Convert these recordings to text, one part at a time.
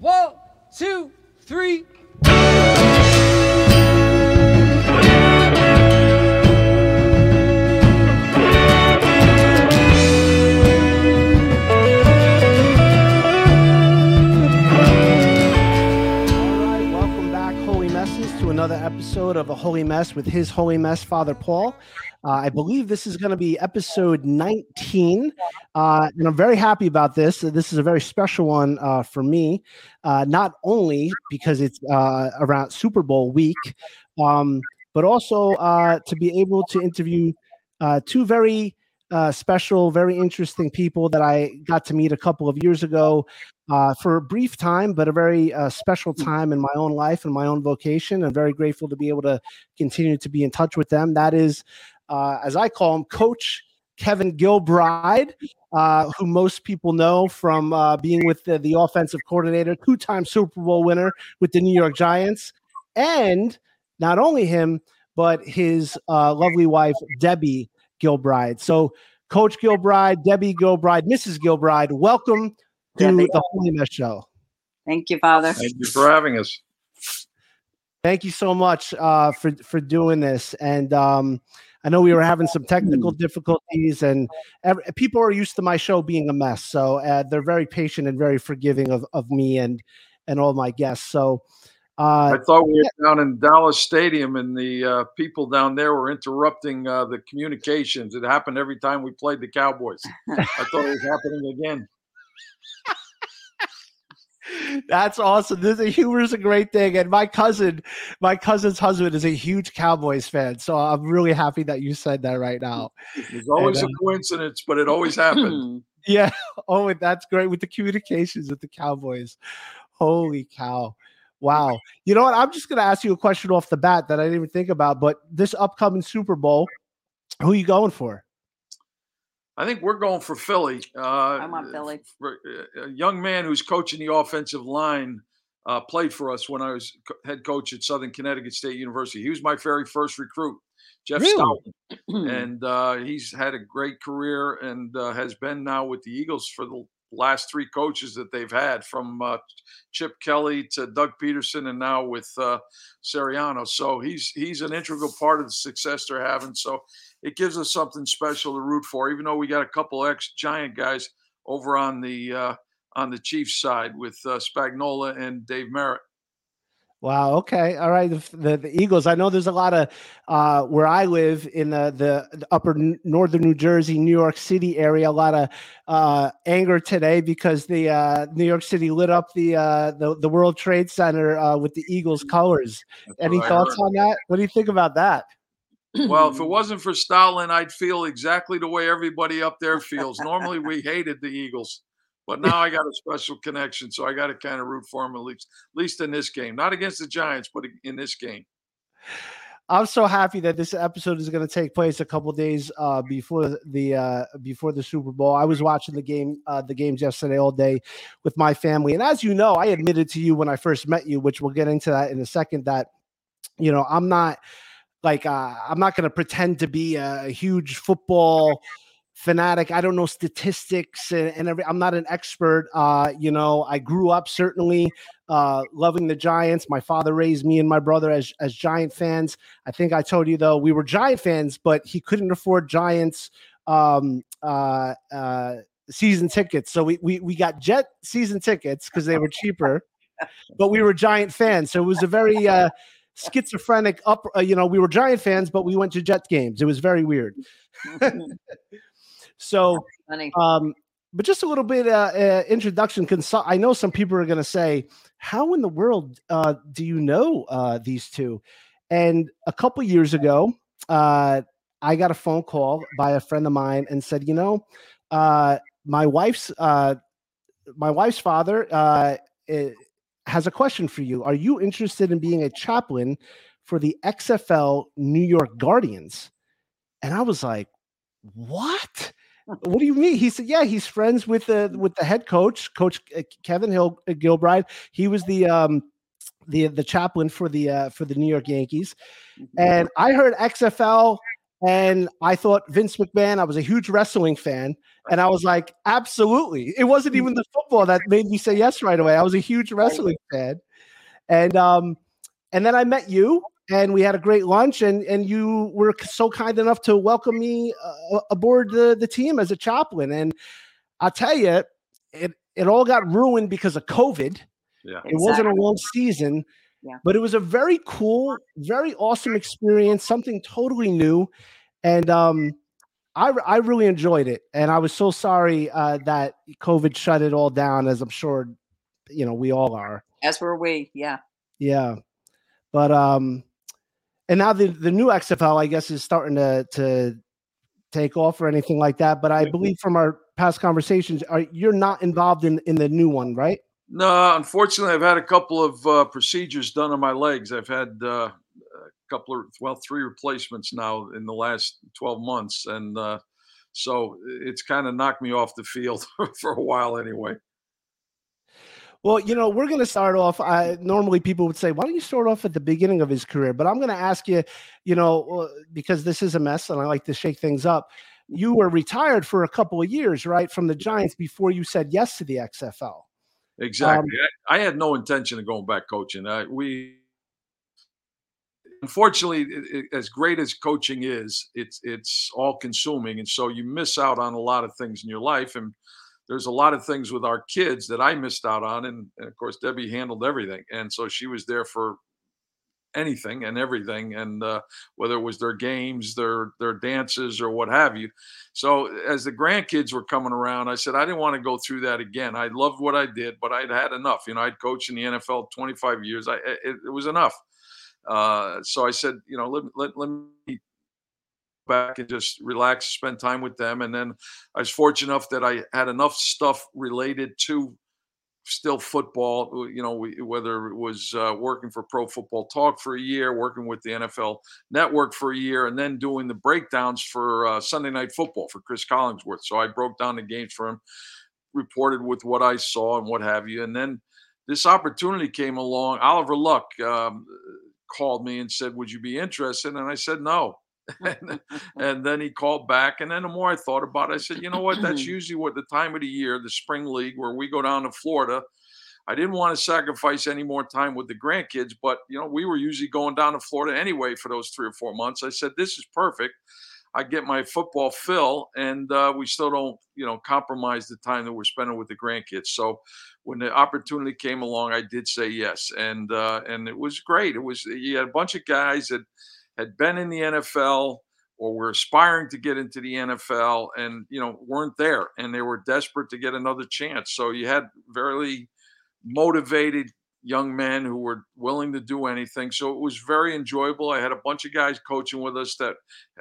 One, two, three. Episode of A Holy Mess with His Holy Mess, Father Paul. Uh, I believe this is going to be episode 19, uh, and I'm very happy about this. This is a very special one uh, for me, uh, not only because it's uh, around Super Bowl week, um, but also uh, to be able to interview two very uh, special, very interesting people that I got to meet a couple of years ago uh, for a brief time, but a very uh, special time in my own life and my own vocation. I'm very grateful to be able to continue to be in touch with them. That is, uh, as I call him, Coach Kevin Gilbride, uh, who most people know from uh, being with the, the offensive coordinator, two time Super Bowl winner with the New York Giants. And not only him, but his uh, lovely wife, Debbie Gilbride. So, Coach Gilbride, Debbie Gilbride, Mrs. Gilbride, welcome to Debbie. the Holy Mess Show. Thank you, Father. Thank you for having us. Thank you so much uh, for for doing this. And um, I know we were having some technical difficulties, and ev- people are used to my show being a mess, so uh, they're very patient and very forgiving of, of me and and all my guests. So. Uh, I thought we were down in Dallas Stadium and the uh, people down there were interrupting uh, the communications. It happened every time we played the Cowboys. I thought it was happening again. That's awesome. This humor is a great thing, and my cousin, my cousin's husband, is a huge Cowboys fan. So I'm really happy that you said that right now. It's always And, a coincidence, but it always happened. Yeah. Oh, that's great with the communications with the Cowboys. Holy cow. Wow. You know what? I'm just going to ask you a question off the bat that I didn't even think about. But this upcoming Super Bowl, who are you going for? I think we're going for Philly. Uh, I'm on Philly. for- uh, A young man who's coaching the offensive line uh, played for us when I was co- head coach at Southern Connecticut State University. He was my very first recruit, Jeff Really? Stoutland. and uh, he's had a great career and uh, has been now with the Eagles for the last three coaches that they've had, from uh, Chip Kelly to Doug Pederson, and now with uh, Sirianni. So he's he's an integral part of the success they're having. So it gives us something special to root for, even though we got a couple ex Giant guys over on the uh, on the Chiefs side with uh, Spagnuolo and Dave Merritt. Wow. Okay. All right. The, the, the Eagles. I know there's a lot of uh, where I live in the, the, the upper n- northern New Jersey, New York City area. A lot of uh, anger today because the uh, New York City lit up the uh, the, the World Trade Center uh, with the Eagles colors. That's Any thoughts on that? What do you think about that? Well, if it wasn't for Stoutland, I'd feel exactly the way everybody up there feels. Normally, we hated the Eagles, but now I got a special connection, so I got to kind of root for them at least, at least in this game. Not against the Giants, but in this game. I'm so happy that this episode is going to take place a couple days uh, before the uh, before the Super Bowl. I was watching the game uh, the games yesterday all day with my family, and as you know, I admitted to you when I first met you, which we'll get into that in a second. That you know, I'm not like uh, I'm not going to pretend to be a, huge football fanatic. I don't know statistics and, and every, I'm not an expert. Uh, you know, I grew up certainly uh, loving the Giants. My father raised me and my brother as as Giant fans. I think I told you though we were Giant fans, but he couldn't afford Giants um, uh, uh, season tickets, so we we we got Jet season tickets because they were cheaper, but we were Giant fans, so it was a very uh, schizophrenic up. Uh, you know, we were Giant fans, but we went to Jet games. It was very weird. So. Um, but just a little bit uh, uh, introduction. Consult. I know some people are going to say, "How in the world uh, do you know uh, these two? And a couple years ago, uh, I got a phone call by a friend of mine and said, "You know, uh, my wife's uh, my wife's father uh, eh, has a question for you. Are you interested in being a chaplain for the XFL New York Guardians?" And I was like, "What?" What do you mean? He said, yeah, he's friends with the with the head coach, Coach uh, Kevin Hill uh, Gilbride. He was the um the the chaplain for the uh, for the New York Yankees, and I heard XFL, And I thought Vince McMahon, I was a huge wrestling fan. And I was like, absolutely. It wasn't even the football that made me say yes right away. I was a huge wrestling fan. And um, and then I met you and we had a great lunch and and you were so kind enough to welcome me uh, aboard the, the team as a chaplain. And I'll tell you, it it all got ruined because of COVID. Yeah. It wasn't a long season, Yeah. but it was a very cool, very awesome experience, something totally new. And um, I, I really enjoyed it. And I was so sorry uh, that COVID shut it all down, as I'm sure, you know, we all are. As were we. Yeah. Yeah. But, um, and now the, the new XFL, I guess, is starting to, to take off or anything like that. But I believe from our past conversations, are, you're not involved in, in the new one, right? No, unfortunately, I've had a couple of uh, procedures done on my legs. I've had uh, a couple of, well, three replacements now in the last 12 months. And uh, so it's kind of knocked me off the field for a while anyway. Well, you know, we're going to start off. I, normally, people would say, "Why don't you start off at the beginning of his career?" But I'm going to ask you, you know, uh, because this is a mess, and I like to shake things up. You were retired for a couple of years, right, from the Giants before you said yes to the XFL. Exactly. I, I had no intention of going back coaching. I, we, unfortunately, it, it, as great as coaching is, it's it's all consuming, and so you miss out on a lot of things in your life. And there's a lot of things with our kids that I missed out on, and, and of course Debbie handled everything, and so she was there for anything and everything and uh, whether it was their games their their dances or what have you. So as the grandkids were coming around i said i didn't want to go through that again. I loved what i did but i'd had enough. You know i'd coached in the nfl 25 years. I it, it was enough. Uh, so i said you know let, let, let me back and just relax spend time with them and then i was fortunate enough that i had enough stuff related to still football you know whether it was uh, working for pro football talk for a year working with the nfl network for a year and then doing the breakdowns for uh, sunday night football for cris collinsworth. So i broke down the games for him reported with what i saw and what have you and then this opportunity came along. Oliver luck um, called me and said would you be interested? And i said no and, and, then he called back. And then the more I thought about it, I said, you know what? That's usually what the time of the year, the spring league, where we go down to Florida. I didn't want to sacrifice any more time with the grandkids, but you know, we were usually going down to Florida anyway for those three or four months. I said, this is perfect. I get my football fill, and uh, we still don't, you know, compromise the time that we're spending with the grandkids. So, when the opportunity came along, I did say yes, and uh, and it was great. It was you had a bunch of guys that had been in the NFL or were aspiring to get into the NFL and you know weren't there and they were desperate to get another chance. So you had very motivated young men who were willing to do anything. So it was very enjoyable. I had a bunch of guys coaching with us that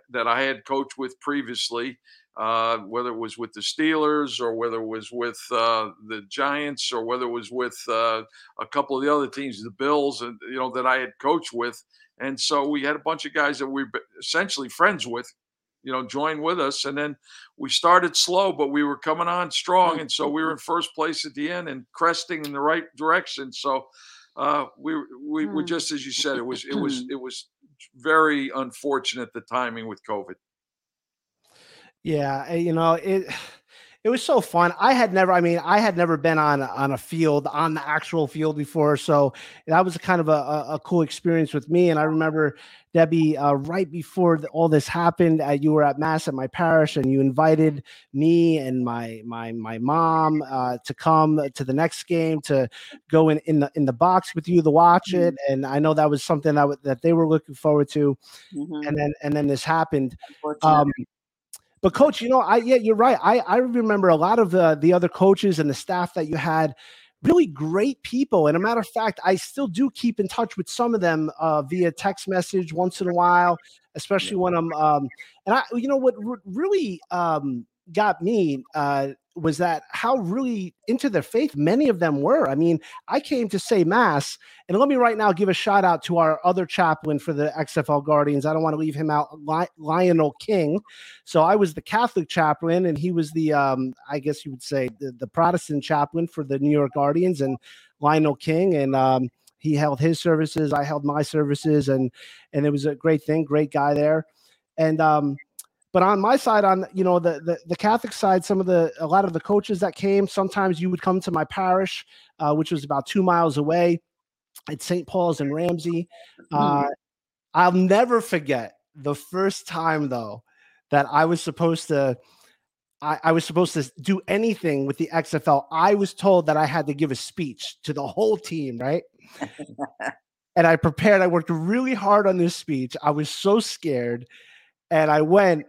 that I had coached with previously, uh, whether it was with the Steelers or whether it was with uh, the Giants or whether it was with uh, a couple of the other teams, the Bills, and you know that I had coached with. And so we had a bunch of guys that we were essentially friends with, you know, join with us. And then we started slow, but we were coming on strong. And so we were in first place at the end and cresting in the right direction. So uh, we we were just as you said, it was it was it was very unfortunate the timing with COVID. Yeah, you know it it was so fun. I had never, I mean, I had never been on on a field, on the actual field before, so that was kind of a, a cool experience with me. And I remember Debbie, uh, right before the, all this happened, uh, you were at mass at my parish, and you invited me and my my my mom uh, to come to the next game to go in in the in the box with you to watch it. And I know that was something that w- that they were looking forward to. Mhm. And then and then this happened. Um, but coach, you know, I yeah, you're right. I I remember a lot of the the other coaches and the staff that you had, really great people. And a matter of fact, I still do keep in touch with some of them uh, via text message once in a while, especially when I'm. Um, and I, you know, what r- really um, got me uh, was that how really into their faith many of them were. I mean, I came to say mass, and let me right now give a shout out to our other chaplain for the XFL Guardians. I don't want to leave him out, Lionel King. So I was the Catholic chaplain, and he was the, um, I guess you would say, the, the Protestant chaplain for the New York Guardians, and Lionel King, and um, he held his services, I held my services, and and it was a great thing, great guy there. And um, but on my side, on you know the, the the Catholic side, some of the a lot of the coaches that came, sometimes you would come to my parish, uh, which was about two miles away, at St. Paul's and Ramsey. Uh, I'll never forget the first time though that I was supposed to. I, I was supposed to do anything with the XFL. I was told that I had to give a speech to the whole team, right? and I prepared. I worked really hard on this speech. I was so scared. And I went,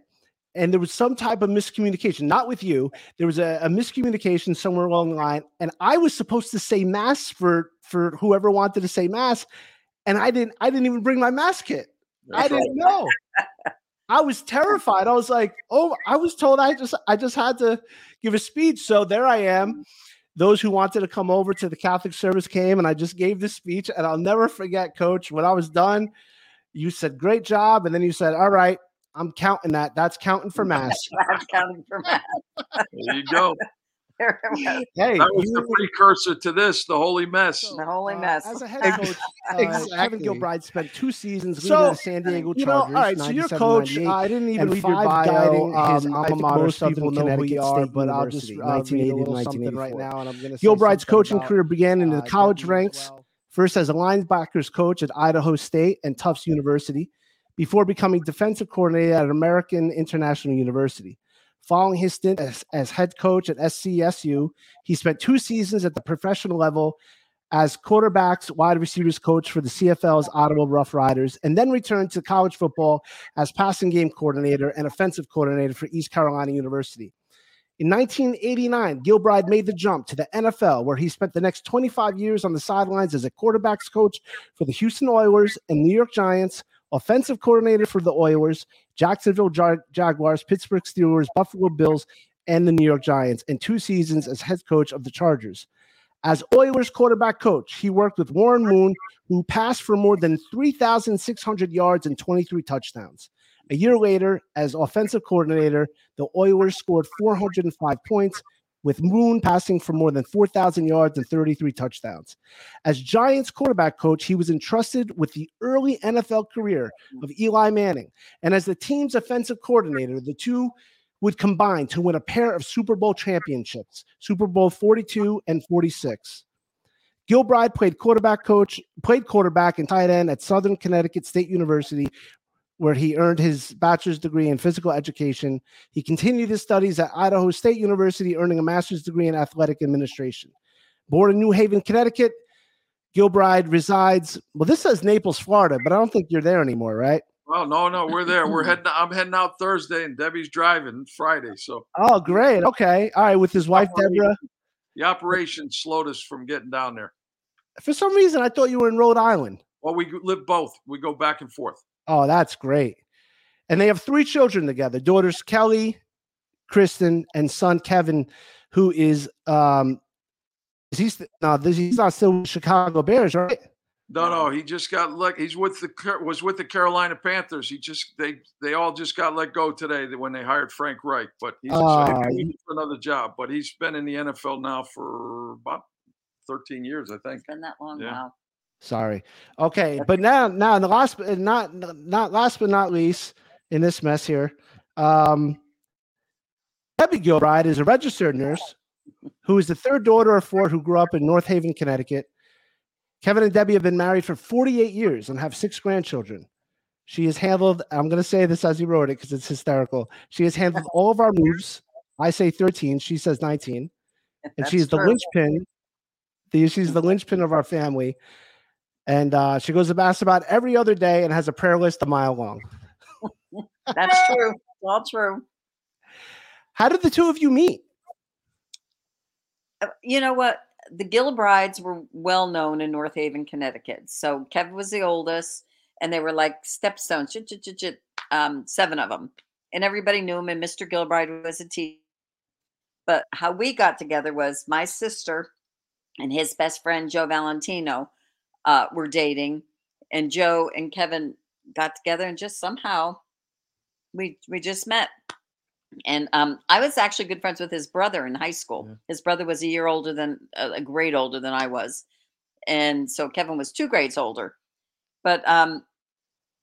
and there was some type of miscommunication, not with you. There was a, a miscommunication somewhere along the line. And I was supposed to say mass for for whoever wanted to say mass. And I didn't, I didn't even bring my mass kit. I didn't know. I was terrified. I was like, oh, I was told I just I just had to give a speech. So there I am. Mm-hmm. Those who wanted to come over to the Catholic service came and I just gave the speech. And I'll never forget, coach, when I was done, you said, great job. And then you said, All right, I'm counting that. That's counting for mass. That's counting for mass. There you go. There it was. hey, That was you- the precursor to this, the holy mess. The holy uh, mess. As a head coach, uh, Exactly. Kevin Gilbride spent two seasons So, leading the San Diego Chargers. you know, all right. So your coach, 98, I didn't even read your five bio. guiding his Um, I alma think mater, most people Southern know who Connecticut you are, State but I'll just University, uh, read a 1980 to little something right now, and I'm going to say Gilbride's coaching about, career began in the uh, college ranks, well. first as a linebackers coach at Idaho State and Tufts University, before becoming defensive coordinator at American International University. Following his stint as, as head coach at SCSU, he spent two seasons at the professional level as quarterbacks, wide receivers coach for the CFL's Ottawa Rough Riders, and then returned to college football as passing game coordinator and offensive coordinator for East Carolina University. In 1989, Gilbride made the jump to the NFL, where he spent the next 25 years on the sidelines as a quarterbacks coach for the Houston Oilers and New York Giants, offensive coordinator for the Oilers, Jacksonville Ja- Jaguars, Pittsburgh Steelers, Buffalo Bills, and the New York Giants, and two seasons as head coach of the Chargers. As Oilers quarterback coach, he worked with Warren Moon, who passed for more than 3,600 yards and 23 touchdowns. A year later, as offensive coordinator, the Oilers scored 405 points, with Moon passing for more than 4,000 yards and 33 touchdowns. As Giants quarterback coach, he was entrusted with the early NFL career of Eli Manning. And as the team's offensive coordinator, the two would combine to win a pair of Super Bowl championships, Super Bowl 42 and 46. Gilbride played quarterback coach, played quarterback and tight end at Southern Connecticut State University, where he earned his bachelor's degree in physical education. He continued his studies at Idaho State University, earning a master's degree in athletic administration. Born in New Haven, Connecticut, Gilbride resides. Well, this says Naples, Florida, but I don't think you're there anymore, right? Well, no, no, we're there. We're heading. I'm heading out Thursday, and Debbie's driving Friday. So Oh, great. Okay. All right. With his wife, Deborah. the operation slowed us from getting down there. For some reason, I thought you were in Rhode Island. Well, we live both. We go back and forth. Oh, that's great. And they have three children together daughters Kelly, Kristen, and son Kevin, who is, um, is he, st- no, this, he's not still with Chicago Bears, right? No, no, he just got let. He's with the was with the Carolina Panthers. He just they they all just got let go today when they hired Frank Reich. But he's he's for another job. But he's been in the NFL now for about 13 years, I think. It's been that long Yeah. now. Sorry. Okay, but now, now the last, but not, not last but not least in this mess here, um, Debbie Gilbride is a registered nurse who is the third daughter of four who grew up in North Haven, Connecticut. Kevin and Debbie have been married for 48 years and have six grandchildren. She has handled, I'm going to say this as he wrote it because it's hysterical. She has handled all of our moves. I say 13, she says 19. And she's the true. linchpin. The, she's the linchpin of our family. And uh, she goes to mass about every other day and has a prayer list a mile long. That's true. It's all true. How did the two of you meet? Uh, You know what? The Gilbrides were well known in North Haven, Connecticut. So Kevin was the oldest, and they were like stepstones, chit, chit, chit, chit, um, seven of them. And everybody knew him, and Mr. Gilbride was a teacher. But how we got together was my sister and his best friend, Joe Valentino, uh, were dating. And Joe and Kevin got together, and just somehow we we just met. And um, I was actually good friends with his brother in high school. Yeah. His brother was a year older than a a grade older than I was, and so Kevin was two grades older. But um,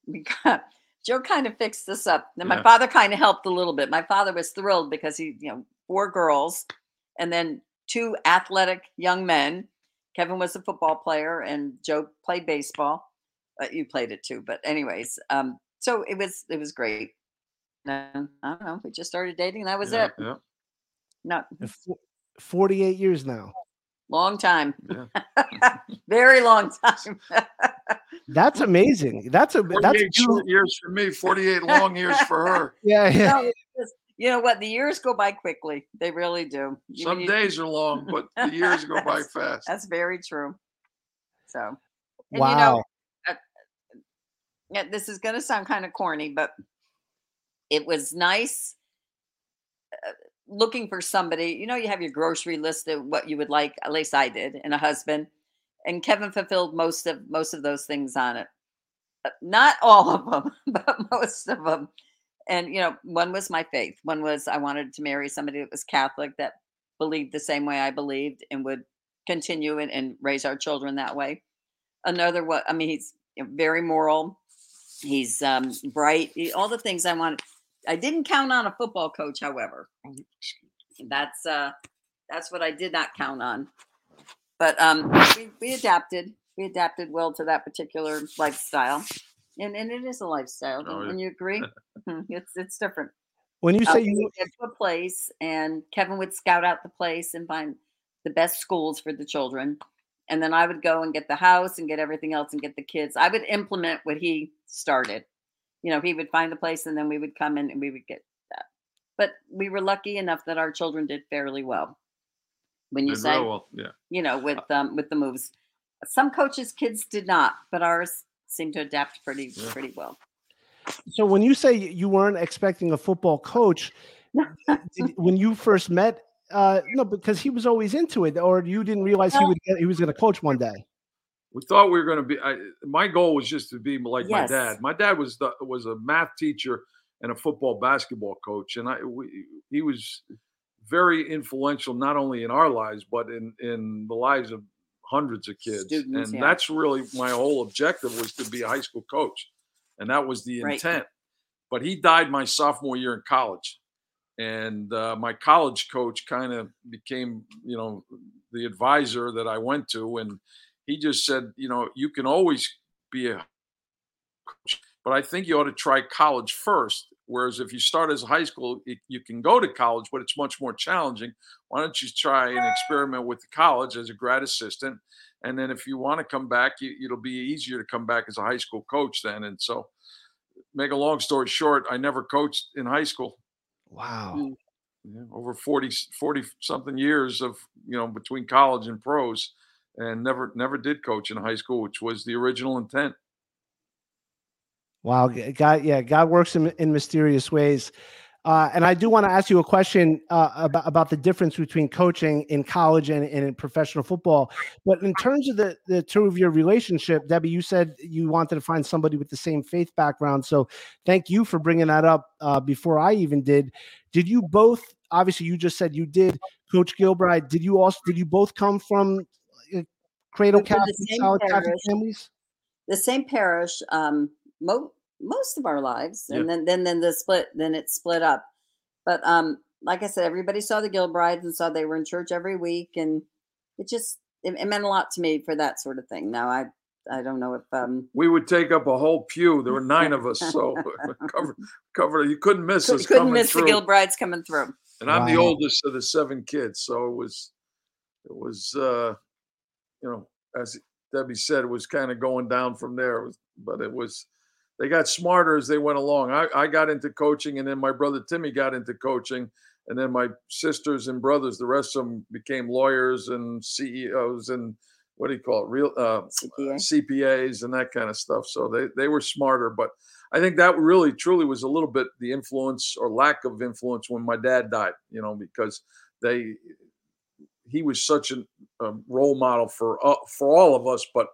we got Joe kind of fixed this up. And my father kind of helped a little bit. My father was thrilled because he, you know, four girls and then two athletic young men. Kevin was a football player and Joe played baseball. Uh, you played it too, but anyways, um, so it was it was great. And, I don't know. We just started dating. That was yeah, it. Yeah. No, 48 years now. long time, Yeah. very long time. That's amazing. That's a that's 48 short years for me, 48 long years for her. yeah, yeah. No, it's just- you know what? The years go by quickly. They really do. You- Some you- days are long, but the years go by fast. That's very true. So, and you Wow. know, uh, yeah, this is going to sound kind of corny, but it was nice uh, looking for somebody. You know, you have your grocery list of what you would like. At least I did, and a husband. And Kevin fulfilled most of most of those things on it. Uh, Not all of them, but most of them. And you know, one was my faith. One was I wanted to marry somebody that was Catholic that believed the same way I believed and would continue and, and raise our children that way. Another what I mean, he's very moral. He's um, bright. he- all the things I wanted. I didn't count on a football coach, however. That's uh, that's what I did not count on. But um, we, we adapted. We adapted well to that particular lifestyle, and and it is a lifestyle. Oh, Don't you agree? Mhm, it's it's different. When you Uh, say we you would get to a place, and Kevin would scout out the place and find the best schools for the children, and then I would go and get the house and get everything else and get the kids. I would implement what he started. You know, he would find the place, and then we would come in and we would get that. But we were lucky enough that our children did fairly well. When you Did say, well, yeah. you know, with um with the moves, some coaches' kids did not, but ours seemed to adapt pretty Yeah. pretty well. so when you say you weren't expecting a football coach did- when you first met uh no because he was always into it or you didn't realize he would get, he was going to coach one day We thought we were going to be. I, my goal was just to be like Yes. my dad. My dad was the, was a math teacher and a football basketball coach, and I we, he was very influential not only in our lives but in in the lives of hundreds of kids. Students, and yeah. that's really my whole objective was to be a high school coach, and that was the Right. intent. But he died my sophomore year in college, and uh, my college coach kind of became you know the advisor that I went to, and he just said, you know, you can always be a coach, but I think you ought to try college first. Whereas if you start as a high school, it, you can go to college, but it's much more challenging. Why don't you try and experiment with the college as a grad assistant? And then if you want to come back, you, it'll be easier to come back as a high school coach then. And so, make a long story short, I never coached in high school. wow Mm. Yeah, over 40, 40 something years of, you know, between college and pros and never, never did coach in high school, which was the original intent. Wow, God, yeah, God works in, in mysterious ways. Uh, and I do want to ask you a question uh, about, about the difference between coaching in college and, and in professional football. But in terms of the, the two of your relationship, Debbie, you said you wanted to find somebody with the same faith background. So thank you for bringing that up uh, before I even did. Did you both, obviously, you just said you did, Coach Gilbride, did you also, did you both come from uh, cradle Catholic, Catholic families? the same parish um mo- most of our lives and Yeah. then then then the split then it split up but um like i said everybody saw the gilbrides and saw they were in church every week and it just it, it meant a lot to me for that sort of thing now i i don't know if um We would take up a whole pew. There were nine of us, so covered, covered. You couldn't miss could, us couldn't coming miss through. the gilbrides coming through and I'm the oldest of the seven kids, so it was, it was, uh, you know, as Debbie said, it was kind of going down from there. It was, but it was, they got smarter as they went along. I, I got into coaching, and then my brother Timmy got into coaching, and then my sisters and brothers, the rest of them became lawyers and CEOs and what do you call it, real uh, CPA. CPAs and that kind of stuff. So they they were smarter, but I think that really truly was a little bit the influence or lack of influence when my dad died. You know, because they he was such a, a role model for uh, for all of us, but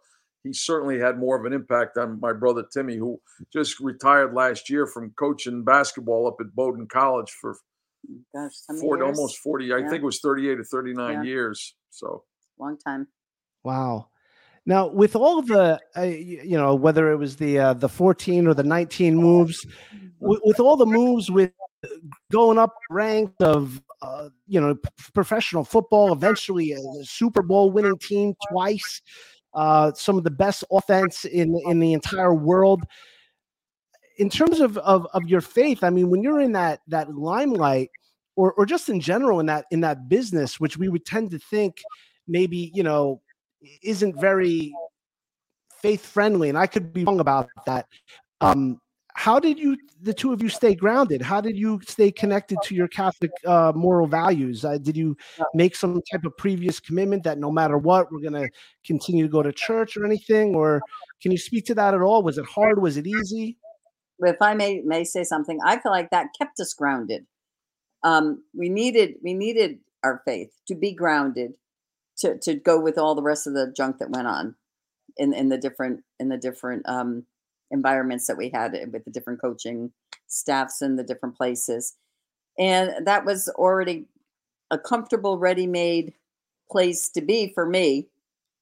he certainly had more of an impact on my brother Timmy, who just retired last year from coaching basketball up at Bowdoin College for gosh how many 40, years? almost 40 i think it was 38 or 39 Yeah. years so long time Wow. Now, with all the, uh, you know, whether it was the uh, the 14 or the 19 moves, with, with all the moves with going up ranked of, uh, you know, p- professional football, eventually a Super Bowl winning team twice, uh, some of the best offense in in the entire world. In terms of, of of your faith, I mean, when you're in that that limelight, or or just in general in that in that business, which we would tend to think maybe you know isn't very faith friendly, and I could be wrong about that. Um, how did you, the two of you, stay grounded? How did you stay connected to your Catholic uh, moral values? Uh, did you make some type of previous commitment that no matter what, we're going to continue to go to church or anything? Or can you speak to that at all? Was it hard? Was it easy? If I may may say something, I feel like that kept us grounded. Um, we needed we needed our faith to be grounded to to go with all the rest of the junk that went on in in the different in the different um, environments that we had eh, with the different coaching staffs in the different places, and that was already a comfortable, ready-made place to be for me,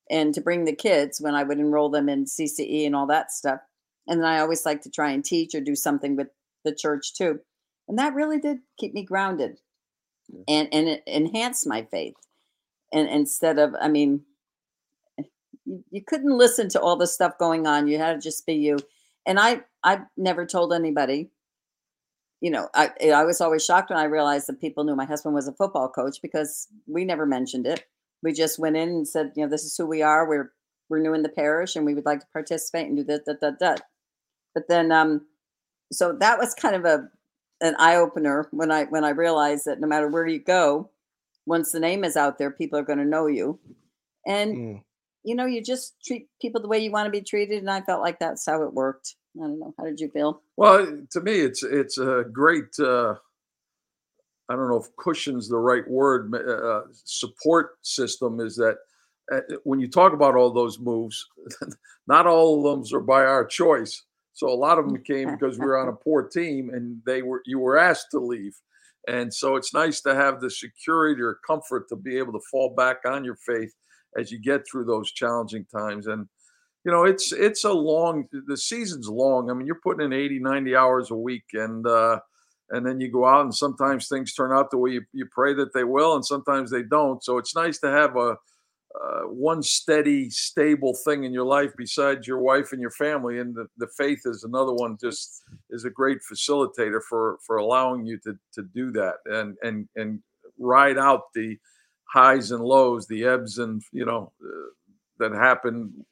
and to bring the kids when I would enroll them in CCE and all that stuff. And then I always like to try and teach or do something with the church too, and that really did keep me grounded, and and it enhanced my faith. And instead of i mean you, you couldn't listen to all the stuff going on. You had to just be you and i i never told anybody you know i i was always shocked when i realized that people knew my husband was a football coach because we never mentioned it we just went in and said you know this is who we are we're we're new in the parish and we would like to participate and do that that that that but then um so that was kind of a an eye opener when i when i realized that no matter where you go once the name is out there, people are going to know you. And, mm. You know, you just treat people the way you want to be treated. And I felt like that's how it worked. I don't know. How did you feel? Well, to me, it's it's a great. Uh, I don't know if cushion's the right word. Uh, support system is that uh, when you talk about all those moves, not all of them are by our choice. So a lot of them came because we were on a poor team, and they were you were asked to leave. And so it's nice to have the security or comfort to be able to fall back on your faith as you get through those challenging times. And, you know, it's it's a long the season's long. I mean, you're putting in 80, 90 hours a week and uh and then you go out and sometimes things turn out the way you, you pray that they will and sometimes they don't. So it's nice to have a uh, one steady, stable thing in your life besides your wife and your family, and the, the faith is another one. Just is a great facilitator for for allowing you to to do that and and and ride out the highs and lows, the ebbs and you know uh, that happen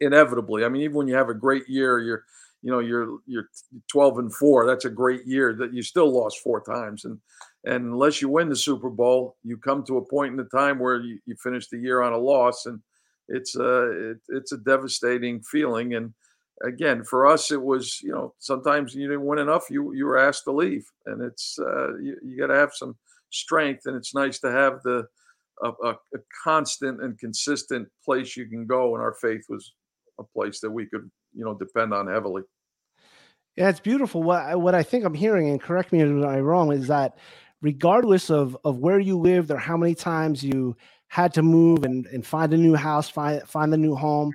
inevitably. I mean, even when you have a great year, you're you know you're you're 12 and 4 that's a great year that you still lost four times and and unless you win the Super Bowl, you come to a point in the time where you, you finish the year on a loss, and it's a it, it's a devastating feeling. And again, for us, it was you know sometimes you didn't win enough, you you were asked to leave, and it's uh, you, you got to have some strength, and it's nice to have the a, a, a constant and consistent place you can go. And our faith was a place that we could you know depend on heavily. Yeah, it's beautiful. What what I think I'm hearing, and correct me if I'm wrong, is that regardless of of where you lived or how many times you had to move and, and find a new house, find find a new home,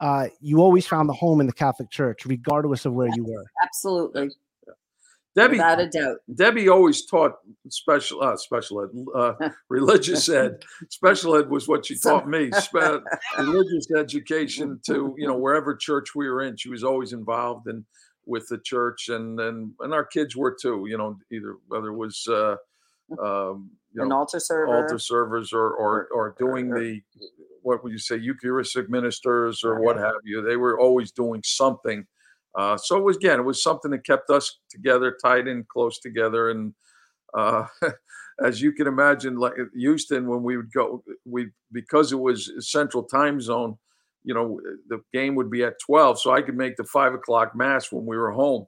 uh, you always found the home in the Catholic Church, regardless of where you were. Absolutely. Debbie, without a doubt. Debbie always taught special, uh, special ed, uh, religious ed. Special ed was what she taught me. Spe- religious education to you know wherever church we were in. She was always involved in with the church and and and our kids were too you know either whether it was uh um you an know, altar server altar servers or or or doing the what would you say eucharistic ministers or what have you they were always doing something uh so it was again it was something that kept us together tight and close together and uh as you can imagine like houston when we would go we because it was central time zone you know, the game would be at 12. So I could make the five o'clock mass when we were home.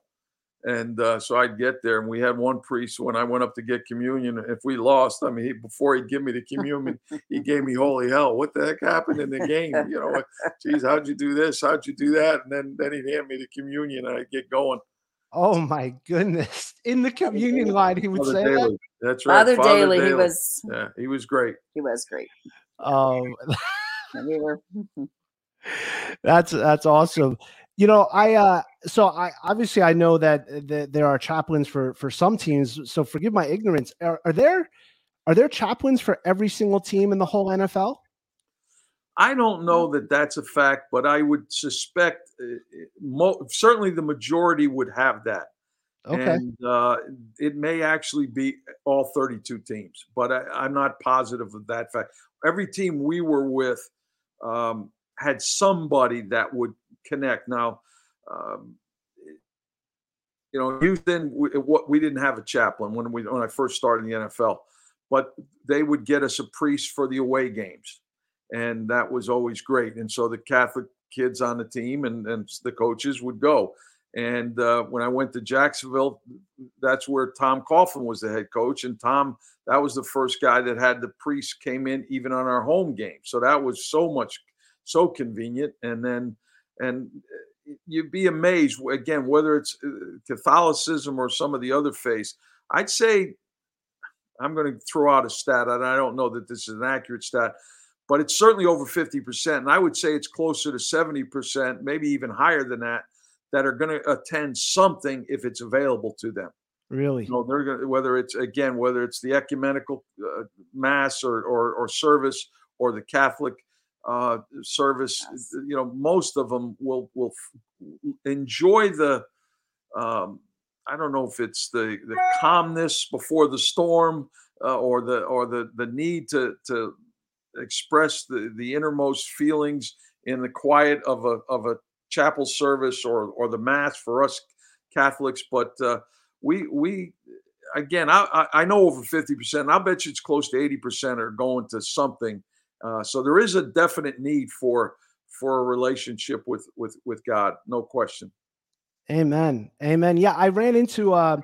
And uh, so I'd get there, and we had one priest when I went up to get communion. If we lost, I mean, he, before he'd give me the communion, he gave me holy hell. What the heck happened in the game? You know, geez, how'd you do this? How'd you do that? And then then he'd hand me the communion, and I'd get going. Oh my goodness! In the communion line, he would Father say Daly. that. That's right, Father, Father Daly, Daly. He was. Yeah, he was great. He was great. Um, we were. that's that's awesome. You know, I uh so I obviously I know that, that there are chaplains for for some teams. So forgive my ignorance. Are, are there are there chaplains for every single team in the whole NFL? I don't know that that's a fact, but I would suspect uh, mo- certainly the majority would have that. Okay. And uh, it may actually be all 32 teams, but I, am not positive of that fact. Every team we were with um, had somebody that would connect. Now, um, you know, Houston, we, we didn't have a chaplain when we when I first started in the NFL, but they would get us a priest for the away games and that was always great. And so the Catholic kids on the team and, and the coaches would go. And uh, when I went to Jacksonville, that's where Tom Coughlin was the head coach. And Tom, that was the first guy that had the priest came in even on our home game. So that was so much, so convenient. And then, and uh, you'd be amazed again, whether it's uh, Catholicism or some of the other faiths. I'd say, I'm going to throw out a stat, and I don't know that this is an accurate stat but it's certainly over 50%. And I would say it's closer to 70%, maybe even higher than that, that are going to attend something if it's available to them. Really? You know, they're going to, whether it's, again, whether it's the ecumenical uh, mass or, or, or, service or the Catholic uh, service, yes. you know, most of them will, will enjoy the, um, I don't know if it's the, the calmness before the storm uh, or the, or the, the need to, to express the, the innermost feelings in the quiet of a of a chapel service or or the mass for us Catholics. But uh, we we again, I I know over fifty percent. I'll bet you it's close to eighty percent are going to something. Uh, so there is a definite need for for a relationship with with with God, no question. Amen. Amen. Yeah, I ran into uh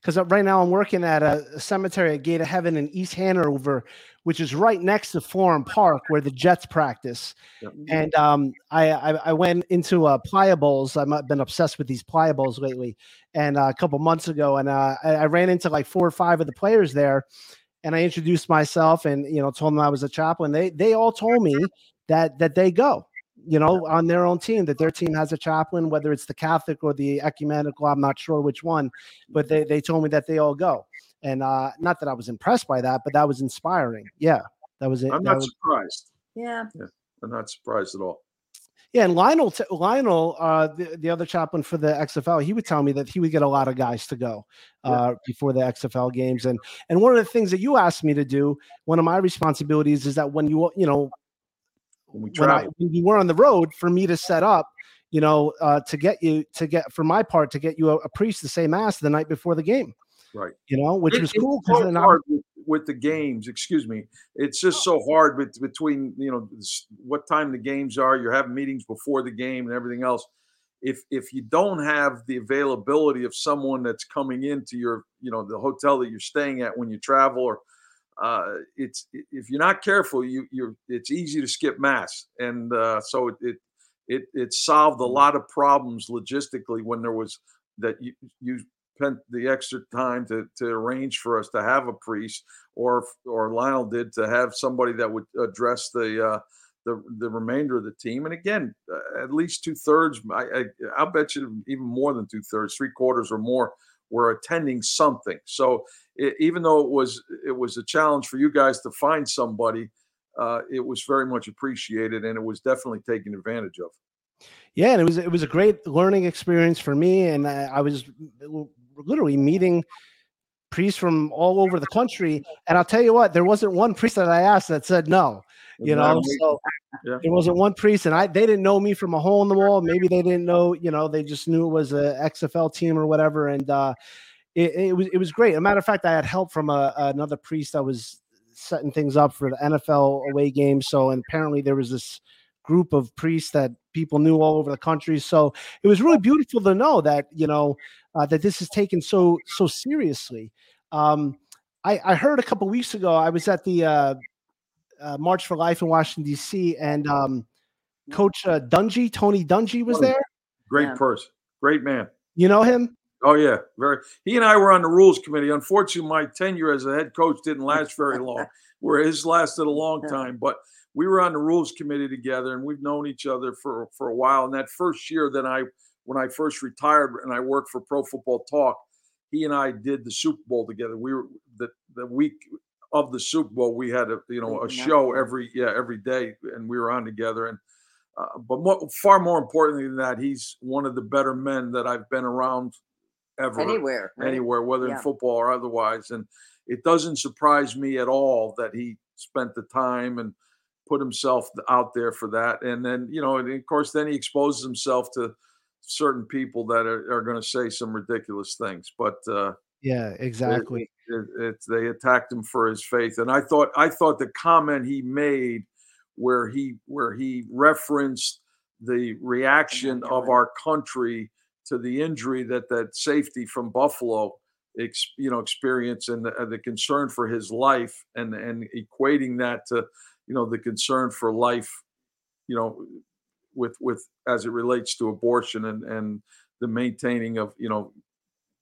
because right now I'm working at a cemetery at Gate of Heaven in East Hanover, which is right next to Florham Park where the Jets practice. Yep. And um, I, I, I went into uh, Playa Bowls. I've been obsessed with these Playa Bowls lately. And uh, a couple months ago, and uh, I, I, ran into like four or five of the players there, and I introduced myself and you know told them I was a chaplain. They they all told me that that they go you know, on their own team, that their team has a chaplain, whether it's the Catholic or the ecumenical, I'm not sure which one, but they, they told me that they all go. And uh, not that I was impressed by that, but that was inspiring. Yeah, that was it. I'm not was, surprised. Yeah. yeah. I'm not surprised at all. Yeah, and Lionel, Lionel, uh, the, the other chaplain for the XFL, he would tell me that he would get a lot of guys to go uh, yeah. before the XFL games, and and one of the things that you asked me to do, one of my responsibilities is that when you you know when we when, I, when you were on the road, for me to set up, you know, uh, to get you to get for my part to get you a, a priest to say mass the night before the game right. you know which it, was cool so hard with, with, the games excuse me. It's just so hard with, between you know what time the games are you're having meetings before the game and everything else. If if you don't have the availability of someone that's coming into your you know the hotel that you're staying at when you travel or uh, it's if you're not careful you you're it's easy to skip mass. And uh, so it, it it it solved a mm. lot of problems logistically when there was that you you spent the extra time to to arrange for us to have a priest, or or Lionel did to have somebody that would address the uh, the the remainder of the team. And again, uh, at least two thirds. I, I I'll bet you even more than two thirds, three quarters or more were attending something. So it, even though it was it was a challenge for you guys to find somebody, uh, it was very much appreciated, and it was definitely taken advantage of. Yeah, and it was it was a great learning experience for me, and I, I was literally meeting priests from all over the country. And I'll tell you what, there wasn't one priest that I asked that said no. You know, so yeah. there wasn't one priest, and I they didn't know me from a hole in the wall. Maybe they didn't know, you know, they just knew it was a XFL team or whatever. And uh, it, it was it was great. As a matter of fact, I had help from a, another priest that was setting things up for the NFL away game. So, and apparently there was this group of priests that people knew all over the country. So it was really beautiful to know that you know uh, that this is taken so so seriously. Um, I, I heard a couple weeks ago. I was at the uh, uh, March for Life in Washington D.C. and um, Coach uh, Dungy, Tony Dungy, was there. Great person, great man. You know him? Oh yeah, very. He and I were on the rules committee. Unfortunately, my tenure as a head coach didn't last very long. Where his lasted a long time, but we were on the rules committee together, and we've known each other for for a while. And that first year that I when I first retired and I worked for Pro Football Talk, he and I did the Super Bowl together. We were the the week of the Super Bowl, we had a you know a show every yeah every day, and we were on together. And uh, but more, far more importantly than that, he's one of the better men that I've been around ever anywhere, right? anywhere, whether yeah. in football or otherwise. And it doesn't surprise me at all that he spent the time and put himself out there for that. And then you know, and of course, then he exposes himself to certain people that are, are going to say some ridiculous things. But uh, yeah, exactly. It, it, it, they attacked him for his faith, and I thought I thought the comment he made, where he where he referenced the reaction of our country to the injury that that safety from Buffalo, ex, you know, experience and the, the concern for his life, and and equating that to you know the concern for life, you know, with with as it relates to abortion and and the maintaining of you know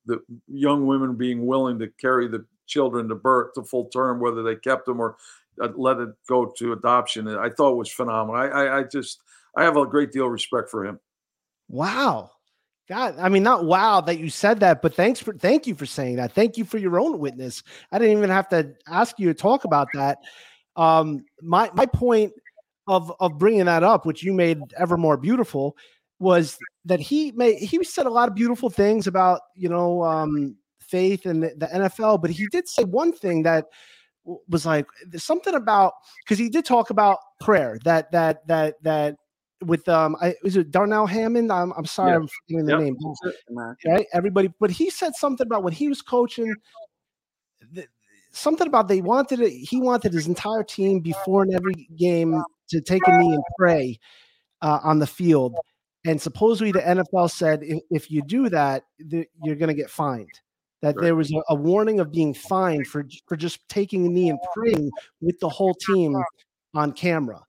the young women being willing to carry the children to birth to full term, whether they kept them or uh, let it go to adoption. I thought was phenomenal. I, I, I just I have a great deal of respect for him. Wow. God, I mean, not wow that you said that, but thanks for thank you for saying that. Thank you for your own witness. I didn't even have to ask you to talk about that. Um, my my point of of bringing that up, which you made ever more beautiful, was that he made he said a lot of beautiful things about you know um, faith and the, the NFL, but he did say one thing that was like something about because he did talk about prayer that that that that with um I is it Darnell Hammond? I'm I'm sorry, yeah. I'm forgetting the yep. name. Right, everybody, but he said something about when he was coaching. Something about they wanted it. He wanted his entire team before in every game to take a knee and pray uh, on the field. And supposedly the NFL said if, if you do that, the, you're going to get fined. That right. there was a, a, warning of being fined for for just taking a knee and praying with the whole team on camera.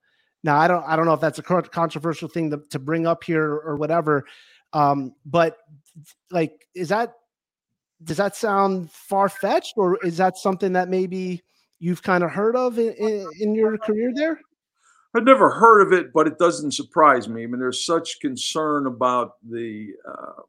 Now I don't I don't know if that's a controversial thing to, to bring up here or whatever, um, but like is that does that sound far fetched or is that something that maybe you've kind of heard of in, in, in your career there? I've never heard of it, but it doesn't surprise me. I mean, there's such concern about the, uh,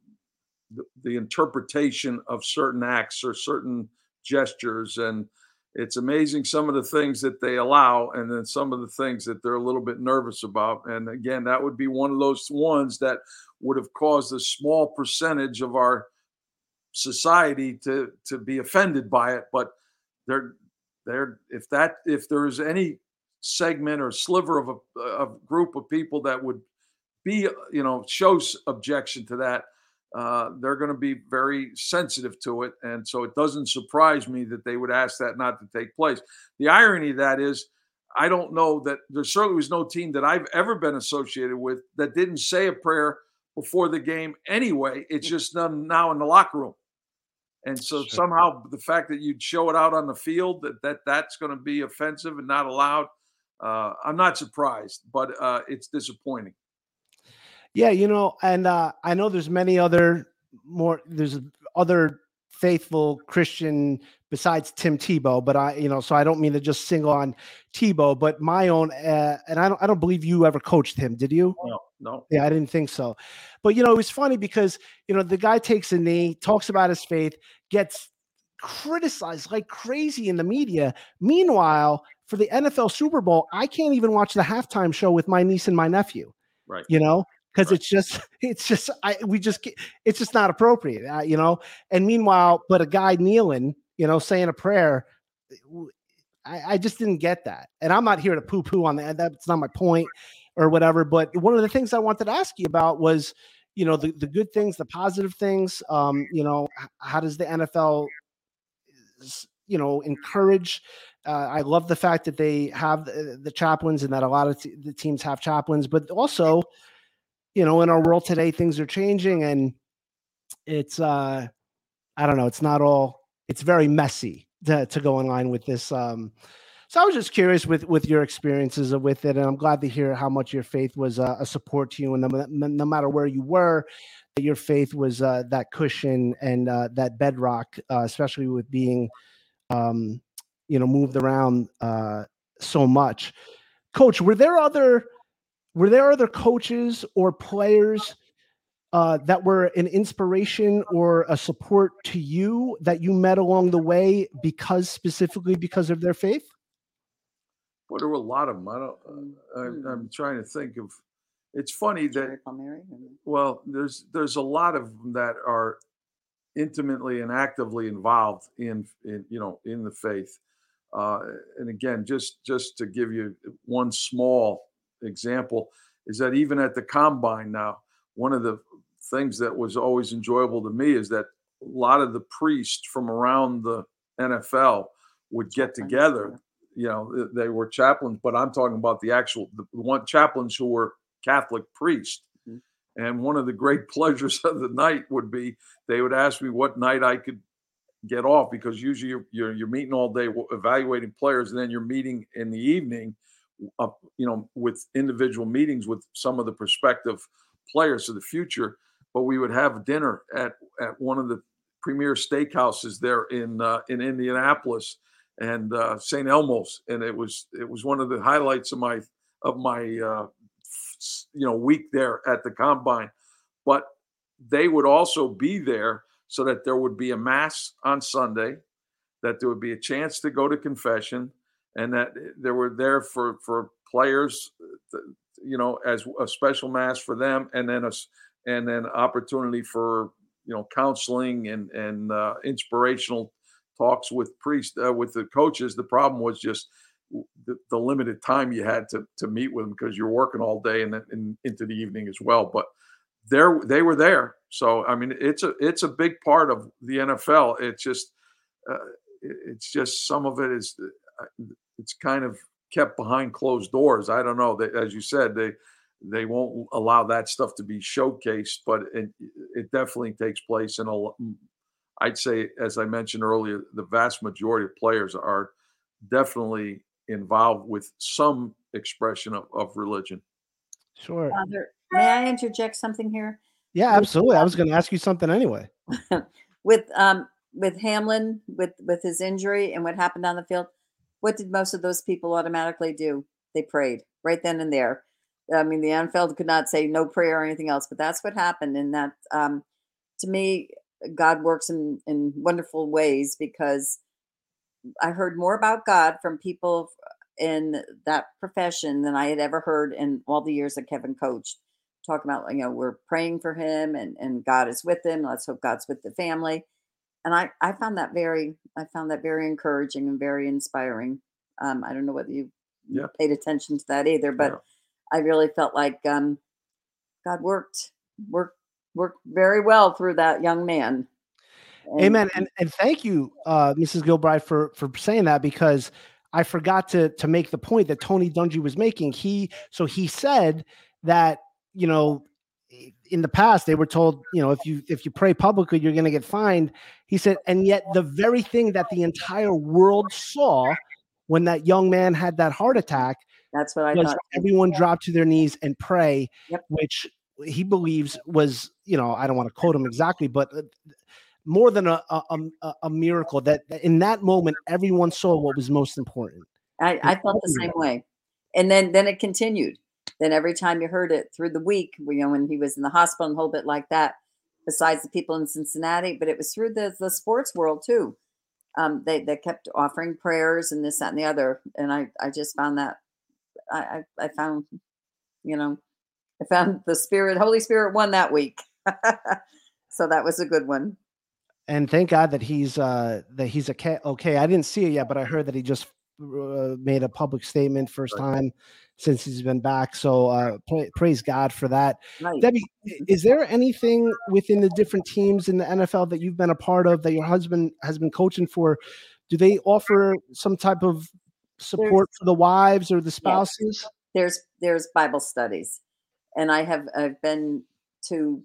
the, the interpretation of certain acts or certain gestures, and it's amazing some of the things that they allow, and then some of the things that they're a little bit nervous about. And again, that would be one of those ones that would have caused a small percentage of our society to to be offended by it, but they're they're if that if there's any segment or sliver of a, a group of people that would be, you know, shows objection to that, uh, they're going to be very sensitive to it. And so it doesn't surprise me that they would ask that not to take place. The irony of that is, I don't know that there certainly was no team that I've ever been associated with that didn't say a prayer before the game anyway. It's just done now in the locker room. And so somehow the fact that you'd show it out on the field that, that that's going to be offensive and not allowed uh, I'm not surprised, but uh, it's disappointing. Yeah, you know, and uh, I know there's many other more. There's other faithful Christian besides Tim Tebow, but I, you know, so I don't mean to just single on Tebow, but my own, uh, and I don't, I don't believe you ever coached him, did you? No, no. Yeah, I didn't think so. But you know, it was funny because you know the guy takes a knee, talks about his faith, gets criticized like crazy in the media. Meanwhile, for the NFL Super Bowl, I can't even watch the halftime show with my niece and my nephew. Right. You know, because right. it's just it's just I we just it's just not appropriate. Uh, you know. And meanwhile, but a guy kneeling, you know, saying a prayer. I, I just didn't get that, and I'm not here to poo-poo on that. That's not my point, or whatever. But one of the things I wanted to ask you about was, you know, the, the good things, the positive things. Um, you know, how does the NFL, you know, encourage uh, I love the fact that they have the, the chaplains and that a lot of t- the teams have chaplains, but also, you know, in our world today, things are changing and it's, uh, I don't know, it's not all, it's very messy to, to go in line with this. Um, so I was just curious with with your experiences with it, and I'm glad to hear how much your faith was uh, a support to you, and no, no, matter where you were, your faith was uh, that cushion and uh, that bedrock, uh, especially with being um, you know moved around uh, so much. Coach, were there other were there other coaches or players uh, that were an inspiration or a support to you that you met along the way because specifically because of their faith? Well, there were a lot of them. I don't. Uh, I'm, I'm trying to think of. It's funny that Jerry Palmieri, and- well, there's there's a lot of them that are intimately and actively involved in, in you know in the faith. Uh, and again, just just to give you one small example, is that even at the combine now, one of the things that was always enjoyable to me is that a lot of the priests from around the NFL would get together. You know, they were chaplains, but I'm talking about the actual the one chaplains who were Catholic priests. Mhm. And one of the great pleasures of the night would be they would ask me what night I could get off because usually you're you're, you're meeting all day evaluating players, and then you're meeting in the evening, uh, you know, with individual meetings with some of the prospective players of the future. But we would have dinner at at one of the premier steakhouses there in uh, in Indianapolis and uh, St. Elmo's, and it was it was one of the highlights of my of my uh, you know week there at the combine. But they would also be there so that there would be a mass on Sunday, that there would be a chance to go to confession, and that they were there for for players, uh, you know, as a special mass for them, and then a and then opportunity for you know counseling and and uh, inspirational talks with priests uh, with the coaches. The problem was just the, the limited time you had to to meet with them because you're working all day and and into the evening as well. But there they were there. So I mean, it's a it's a big part of the NFL. It's just uh, it's just some of it is uh, it's kind of kept behind closed doors. I don't know. They, as you said, they they won't allow that stuff to be showcased, but it, it definitely takes place in a. lo- I'd say, as I mentioned earlier, the vast majority of players are definitely involved with some expression of, of religion. Sure. Father, may I interject something here? Yeah, absolutely. I was going to ask you something anyway. with um with Hamlin with with his injury and what happened on the field, what did most of those people automatically do? They prayed right then and there. I mean, the NFL could not say no prayer or anything else, but that's what happened. And that, um, to me, God works in in wonderful ways because I heard more about God from people in that profession than I had ever heard in all the years that Kevin coached. Talking about, you know, we're praying for him and, and God is with him. Let's hope God's with the family. And I, I found that very, I found that very encouraging and very inspiring. Um, I don't know whether you Yeah. paid attention to that either, but Yeah. I really felt like um, God worked, worked, worked very well through that young man. And- Amen. And and thank you, uh, Mrs. Gilbride, for for saying that because I forgot to to make the point that Tony Dungy was making. He so he said that you know in the past they were told you know if you if you pray publicly you're going to get fined. He said, and yet the very thing that the entire world saw when that young man had that heart attack that's what I thought. everyone drop to their knees and pray, Yep. which he believes was, you know, I don't want to quote him exactly, but uh, more than a a, a- miracle that that in that moment everyone saw what was most important. I, I felt the same way. And then then it continued. Then every time you heard it through the week, you know, when he was in the hospital and a whole bit like that, besides the people in Cincinnati, but it was through the the sports world too. Um, they they kept offering prayers and this, that, and the other. And I I just found that I I, I found, you know, I found the spirit, Holy Spirit won that week. so that was a good one. And thank God that he's uh that he's okay. Okay, I didn't see it yet, but I heard that he just uh, made a public statement first time since he's been back. So uh pra- praise God for that. Right. Debbie, is there anything within the different teams in the NFL that you've been a part of that your husband has been coaching for? Do they offer some type of support for the wives or the spouses? there's there's Bible studies, and I have I've been to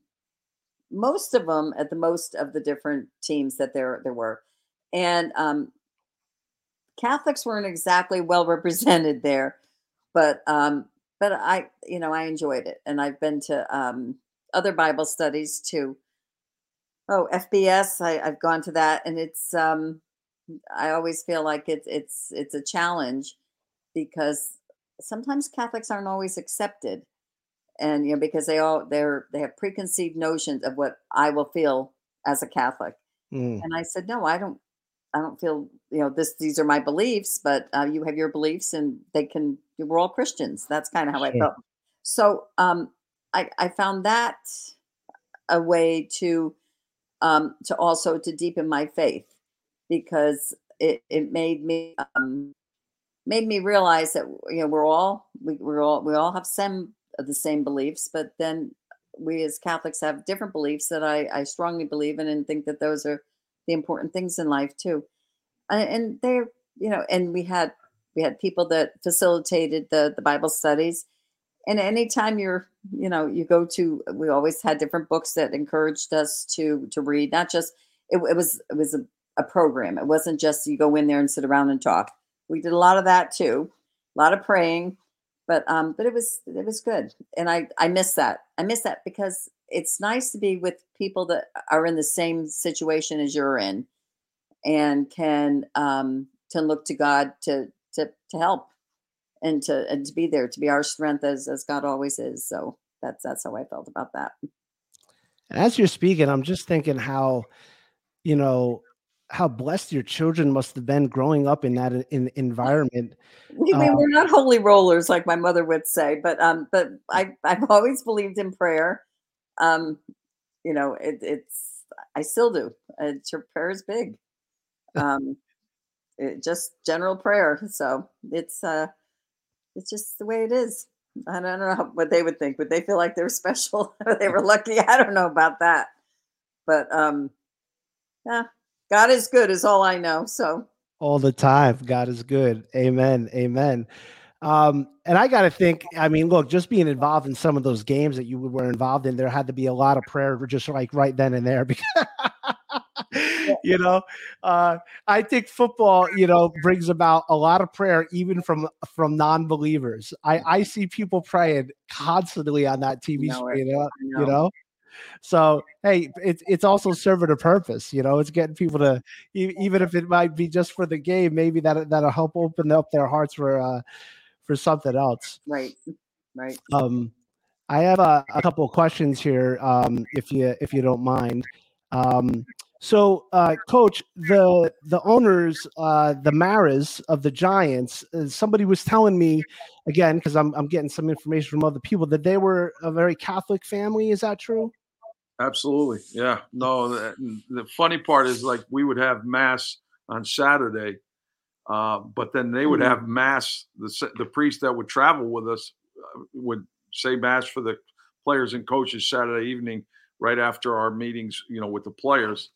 most of them at the most of the different teams that there there were, and um, Catholics weren't exactly well represented there, but um, but I you know I enjoyed it, and I've been to um, other Bible studies too. Oh, FBS, I, I've gone to that, and it's um, I always feel like it's it's it's a challenge because sometimes Catholics aren't always accepted, and you know because they all they're they have preconceived notions of what I will feel as a Catholic. Mm. And I said, no, I don't. I don't feel you know this. These are my beliefs, but uh, you have your beliefs, and they can. We're all Christians. That's kind of how I felt. So um, I I found that a way to um, to also to deepen my faith because it, it made me um, made me realize that you know we're all we, we're all we all have some of the same beliefs but then we as catholics have different beliefs that i, I strongly believe in and think that those are the important things in life too. And, they're you know and we had we had people that facilitated the the bible studies. And anytime you're you know you go to we always had different books that encouraged us to to read not just it, it was it was a, a program. It wasn't just you go in there and sit around and talk. We did a lot of that too a lot of praying but um but it was it was good. And i i miss that. I miss that because it's nice to be with people that are in the same situation as you're in and can um to look to god to to to help and to and to be there to be our strength as as god always is so that's that's how i felt about that And as you're speaking, I'm just thinking how, you know, how blessed your children must have been growing up in that in, environment. we, we Um, we're not holy rollers like my mother would say but um but i i've always believed in prayer um you know it, it's i still do It's your prayer is big um it, just general prayer so it's uh it's just the way it is i don't know what they would think would they feel like they were special they were lucky i don't know about that but um yeah god is good is all i know so all the time. God is good. Amen. Amen. Um, and I got to think, I mean, look, just being involved in some of those games that you were involved in, there had to be a lot of prayer just like right then and there because, you know, uh, I think football, you know, brings about a lot of prayer, even from, from non-believers. I, I see people praying constantly on that TV know screen, uh, you know. know? So hey, it's it's also serving a purpose, you know. It's getting people to even if it might be just for the game, maybe that that'll help open up their hearts for uh for something else. right right Um, I have a, a couple of questions here, um, if you if you don't mind. Um, so, uh, Coach, the the owners, uh, the Maras of the Giants, uh, somebody was telling me again because I'm I'm getting some information from other people that they were a very Catholic family. Is that true? Absolutely. Yeah. No, the, the funny part is like we would have mass on Saturday, uh, but then they would Mhm. have mass. The the priest that would travel with us uh, would say mass for the players and coaches Saturday evening, right after our meetings, you know, with the players,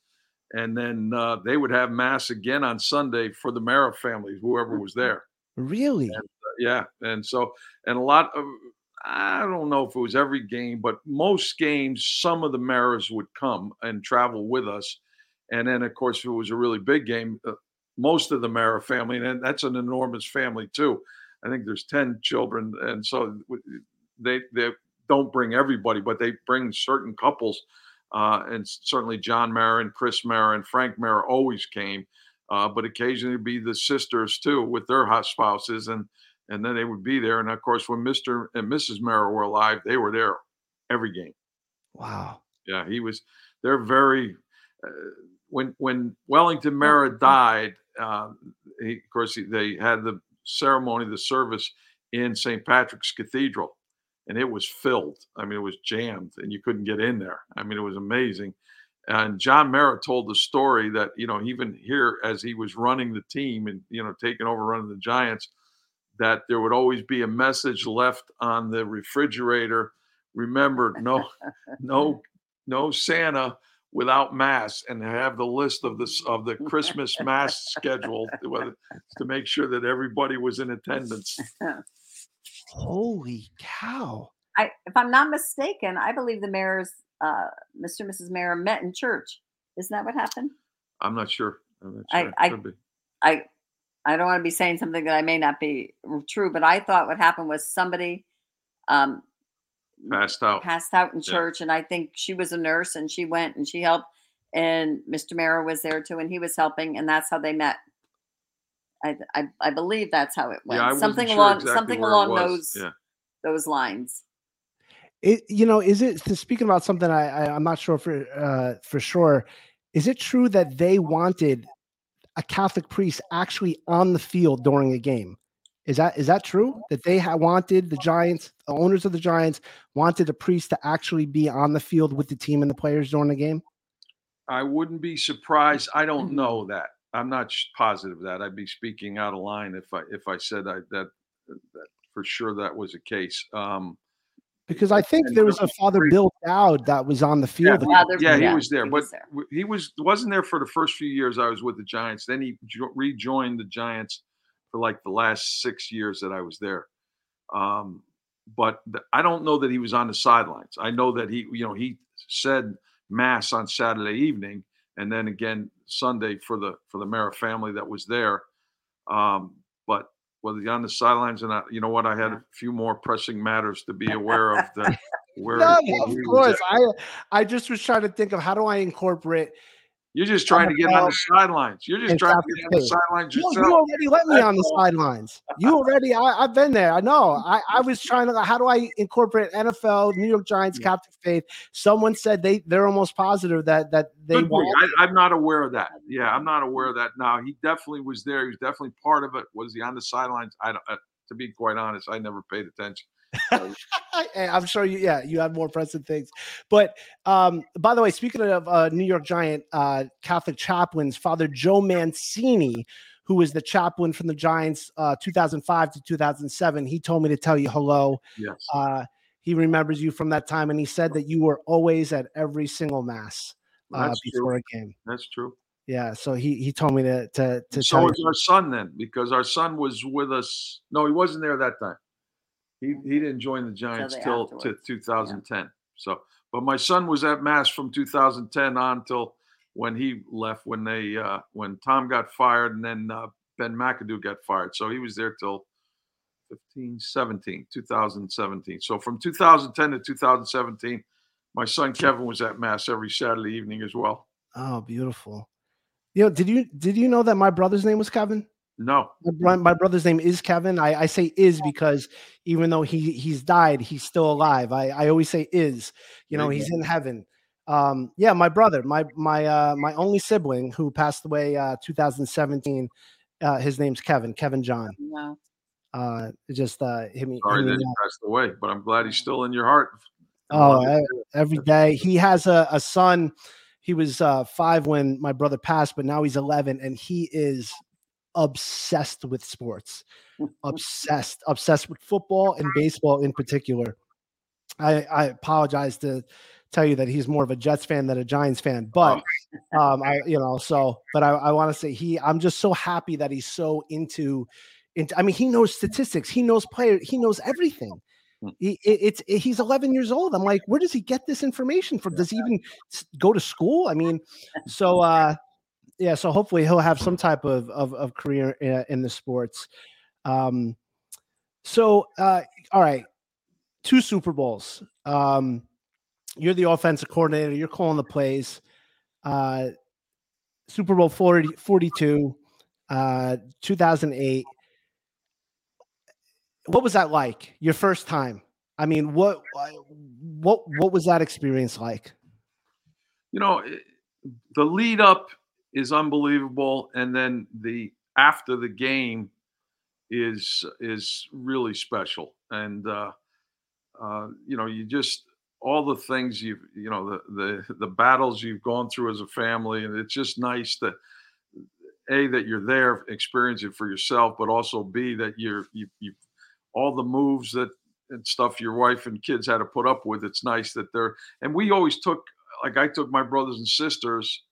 and then uh, they would have mass again on Sunday for the Mara families, whoever was there. Really? Yeah, and so and a lot of I don't know if it was every game, but most games, some of the Maras would come and travel with us, and then of course if it was a really big game, uh, most of the Mara family, and that's an enormous family too. I think there's ten children, and so they they don't bring everybody, but they bring certain couples, uh, and certainly John Mara and Chris Mara and Frank Mara always came, uh, but occasionally be the sisters too with their hot spouses and and then they would be there. And of course, when Mr. and Mrs. Mara were alive, they were there every game. Wow. Yeah, he was. They're very. Uh, when when Wellington Mara died, uh, he, of course he, they had the ceremony, the service in St. Patrick's Cathedral, and it was filled. I mean, it was jammed, and you couldn't get in there. I mean, it was amazing. And John Mara told the story that you know even here as he was running the team and you know taking over running the Giants, that there would always be a message left on the refrigerator. Remember, no, no, no Santa without mass, and have the list of this of the Christmas mass schedule to, to make sure that everybody was in attendance. Holy cow. I, if I'm not mistaken, I believe the Maras, uh, Mr. and Mrs. Mara met in church. Isn't that what happened? I'm not sure. I'm not I- sure. It I- I, I don't want to be saying something that I may not be true, but I thought what happened was somebody, um, passed out. passed out in Yeah. church, and I think she was a nurse, and she went and she helped, and Mr. Mara was there too, and he was helping, and that's how they met. I, I, I believe that's how it went. Yeah, something sure along exactly something along those Yeah. those lines. It, you know, is it speaking about something I, I I'm not sure for uh, for sure. Is it true that they wanted a Catholic priest actually on the field during a game? Is that is that true? That they ha- wanted the Giants, the owners of the Giants, wanted a priest to actually be on the field with the team and the players during the game? I wouldn't be surprised. I don't Mhm. know that. I'm not positive that. I'd be speaking out of line if I if I said I, that that for sure that was the case. Um, Because I think there was a Father Bill Dowd that was on the field. Yeah, they're- yeah, he was there, he but was there. he was wasn't there for the first few years I was with the Giants. Then he rejoined the Giants for like the last six years that I was there. Um, but th- I don't know that he was on the sidelines. I know that he, you know, he said mass on Saturday evening, and then again Sunday for the for the Mara family that was there. Um, but whether he's on the sidelines or not, you know what? I had a few more pressing matters to be aware of. That where No, of course. I I just was trying to think of how do I incorporate. You're just trying to get on the sidelines. You're just trying to get on the sidelines yourself. you already let me on the sidelines. You already. I, I've been there. I know. I, I was trying to. How do I incorporate NFL, New York Giants, Yeah. Catholic faith? Someone said they they're almost positive that that they want. I, I'm not aware of that. Yeah, I'm not aware of that. Now he definitely was there. He was definitely part of it. Was he on the sidelines? I don't. Uh, to be quite honest, I never paid attention. I'm sure you. Yeah, you have more pressing things. But um, by the way, speaking of uh, New York Giant uh, Catholic chaplains, Father Joe Mancini, who was the chaplain from the Giants uh, 2005 to 2007, he told me to tell you hello. Yes. Uh, he remembers you from that time, and he said that you were always at every single mass uh, That's before true. a game. That's true. Yeah, so he he told me to to to so was our son then, because our son was with us. No, he wasn't there that time. He he didn't join the Giants the till to afterwards, 2010. So, but my son was at Mass from 2010 on till when he left. When they uh, when Tom got fired, and then uh, Ben McAdoo got fired. So he was there till 15, 17, 2017. So from 2010 to 2017, my son Kevin was at Mass every Saturday evening as well. Oh, beautiful. You know, did you did you know that my brother's name was Kevin? No, My, my brother's name is Kevin. I, I say is because even though he he's died, he's still alive. I, I always say is. You know, he's in heaven. Um, yeah, my brother, my my uh, my only sibling who passed away uh, 2017. Uh, his name's Kevin. Kevin John. No. Uh, it just uh, hit me. sorry hit me that he now. passed away, but I'm glad he's still in your heart. Oh, every day. He has a, a son. He was uh, five when my brother passed, but now he's 11 and he is obsessed with sports. obsessed, obsessed with football and baseball in particular. I, I apologize to tell you that he's more of a Jets fan than a Giants fan, but um, I, you know, so, but I, I want to say he, I'm just so happy that he's so into, into, I mean, he knows statistics, he knows player, he knows everything. Hmm. He, it, it's it- he's 11 years old. I'm like, where does he get this information from? Does he even go to school? I mean, so uh, yeah. So hopefully he'll have some type of of, of career in, in the sports. Um, so uh, all right, two Super Bowls. Um, you're the offensive coordinator. You're calling the plays. Uh, Super Bowl 40, 42, uh, 2008. What was that like? Your first time? I mean, what what what was that experience like? you know it- the lead up is unbelievable and then the after the game is is really special. And uh uh you know you just all the things you've you know the the the battles you've gone through as a family and it's just nice that a that you're there experience it for yourself but also b that you're you you all the moves that and stuff your wife and kids had to put up with it's nice that they're and we always took like I took my brothers and sisters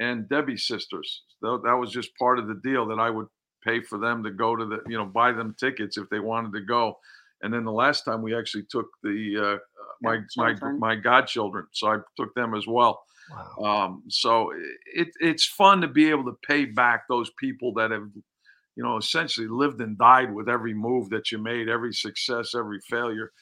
and Debbie's sisters. Tho- That was just part of the deal that I would pay for them to go to the, you know, buy them tickets if they wanted to go. And then the last time we actually took the uh, uh, my my Godchildren. my godchildren, so I took them as well. Wow. Um, so it it's fun to be able to pay back those people that have, you know, essentially lived and died with every move that you made, every success, every failure.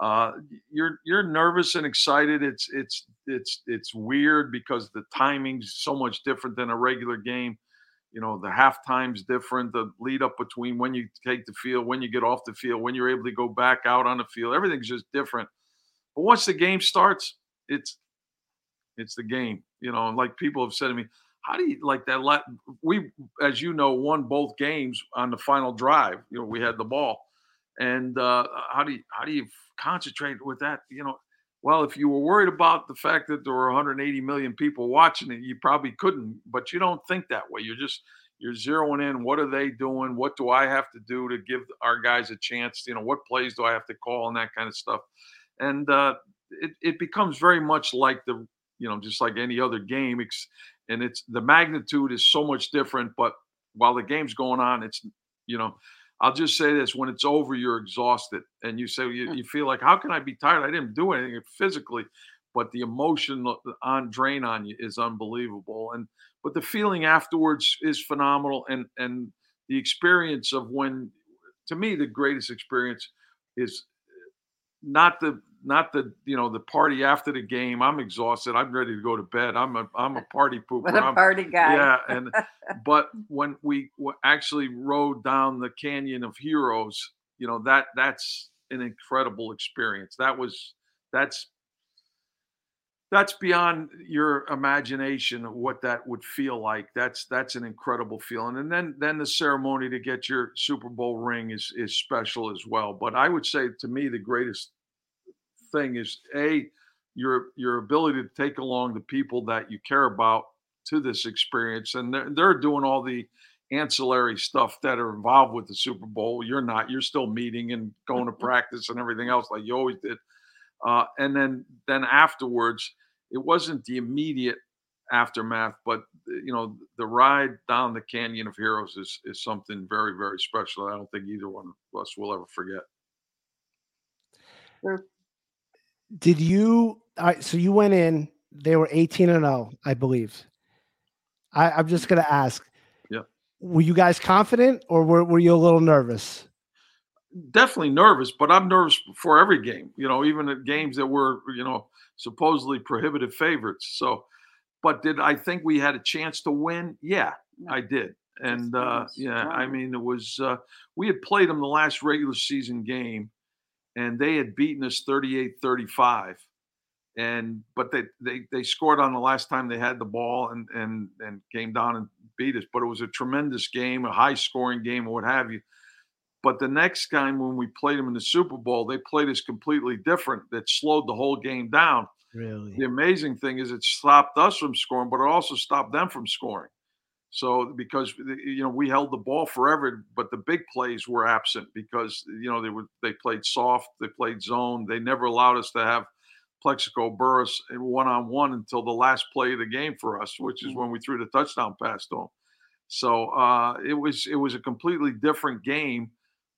Uh, you're you're nervous and excited. It's it's it's it's weird because the timing's so much different than a regular game. you know the half time's different the lead up between when you take the field when you get off the field when you're able to go back out on the field everything's just different but once the game starts it's it's the game you know like people have said to me how do you like that we as you know won both games on the final drive you know we had the ball and uh how do you how do you concentrate with that you know well, if you were worried about the fact that there were 180 million people watching it, you probably couldn't, but you don't think that way. You're just you're zeroing in what are they doing? What do I have to do to give our guys a chance? You know, what plays do I have to call and that kind of stuff. And uh, it, it becomes very much like the, you know, just like any other game. It's, And it's the magnitude is so much different. But while the game's going on, it's, you know, I'll just say this: when it's over, you're exhausted, and you say you, hmm. you feel like, how can I be tired? I didn't do anything physically, but the emotion on drain on you is unbelievable. And but the feeling afterwards is phenomenal, and and the experience of when, to me, the greatest experience is not the not the you know the party after the game. I'm exhausted. I'm ready to go to bed. I'm a I'm a party pooper. What a I'm, party guy. Yeah, and but when we actually rode down the Canyon of Heroes, you know that that's an incredible experience. That was that's that's beyond your imagination of what that would feel like. That's that's an incredible feeling. And then then the ceremony to get your Super Bowl ring is is special as well. But I would say to me the greatest thing is a your your ability to take along the people that you care about to this experience and they're, they're doing all the ancillary stuff that are involved with the super bowl. You're not you're still meeting and going to practice and everything else like you always did. Uh, and then then afterwards it wasn't the immediate aftermath but you know the ride down the canyon of heroes is is something very very special. I don't think either one of us will ever forget did you? All right, so you went in. They were eighteen and zero, I believe. I, I'm just gonna ask. Yeah. Were you guys confident, or were were you a little nervous? Definitely nervous, but I'm nervous for every game. You know, even at games that were you know supposedly prohibitive favorites. So, but did I think we had a chance to win? Yeah, I did. And uh, yeah, I mean, it was uh, we had played them the last regular season game and they had beaten us 38-35 and but they, they they scored on the last time they had the ball and and and came down and beat us. But it was a tremendous game a high scoring game or what have you. But the next time when we played them in the super bowl they played us completely different. That slowed the whole game down. Really? The amazing thing is it stopped us from scoring but it also stopped them from scoring so because you know we held the ball forever, but the big plays were absent because you know they were they played soft, they played zone, they never allowed us to have Plaxico Burress one on one until the last play of the game for us, which is mm. when we threw the touchdown pass to him. So uh, it was it was a completely different game,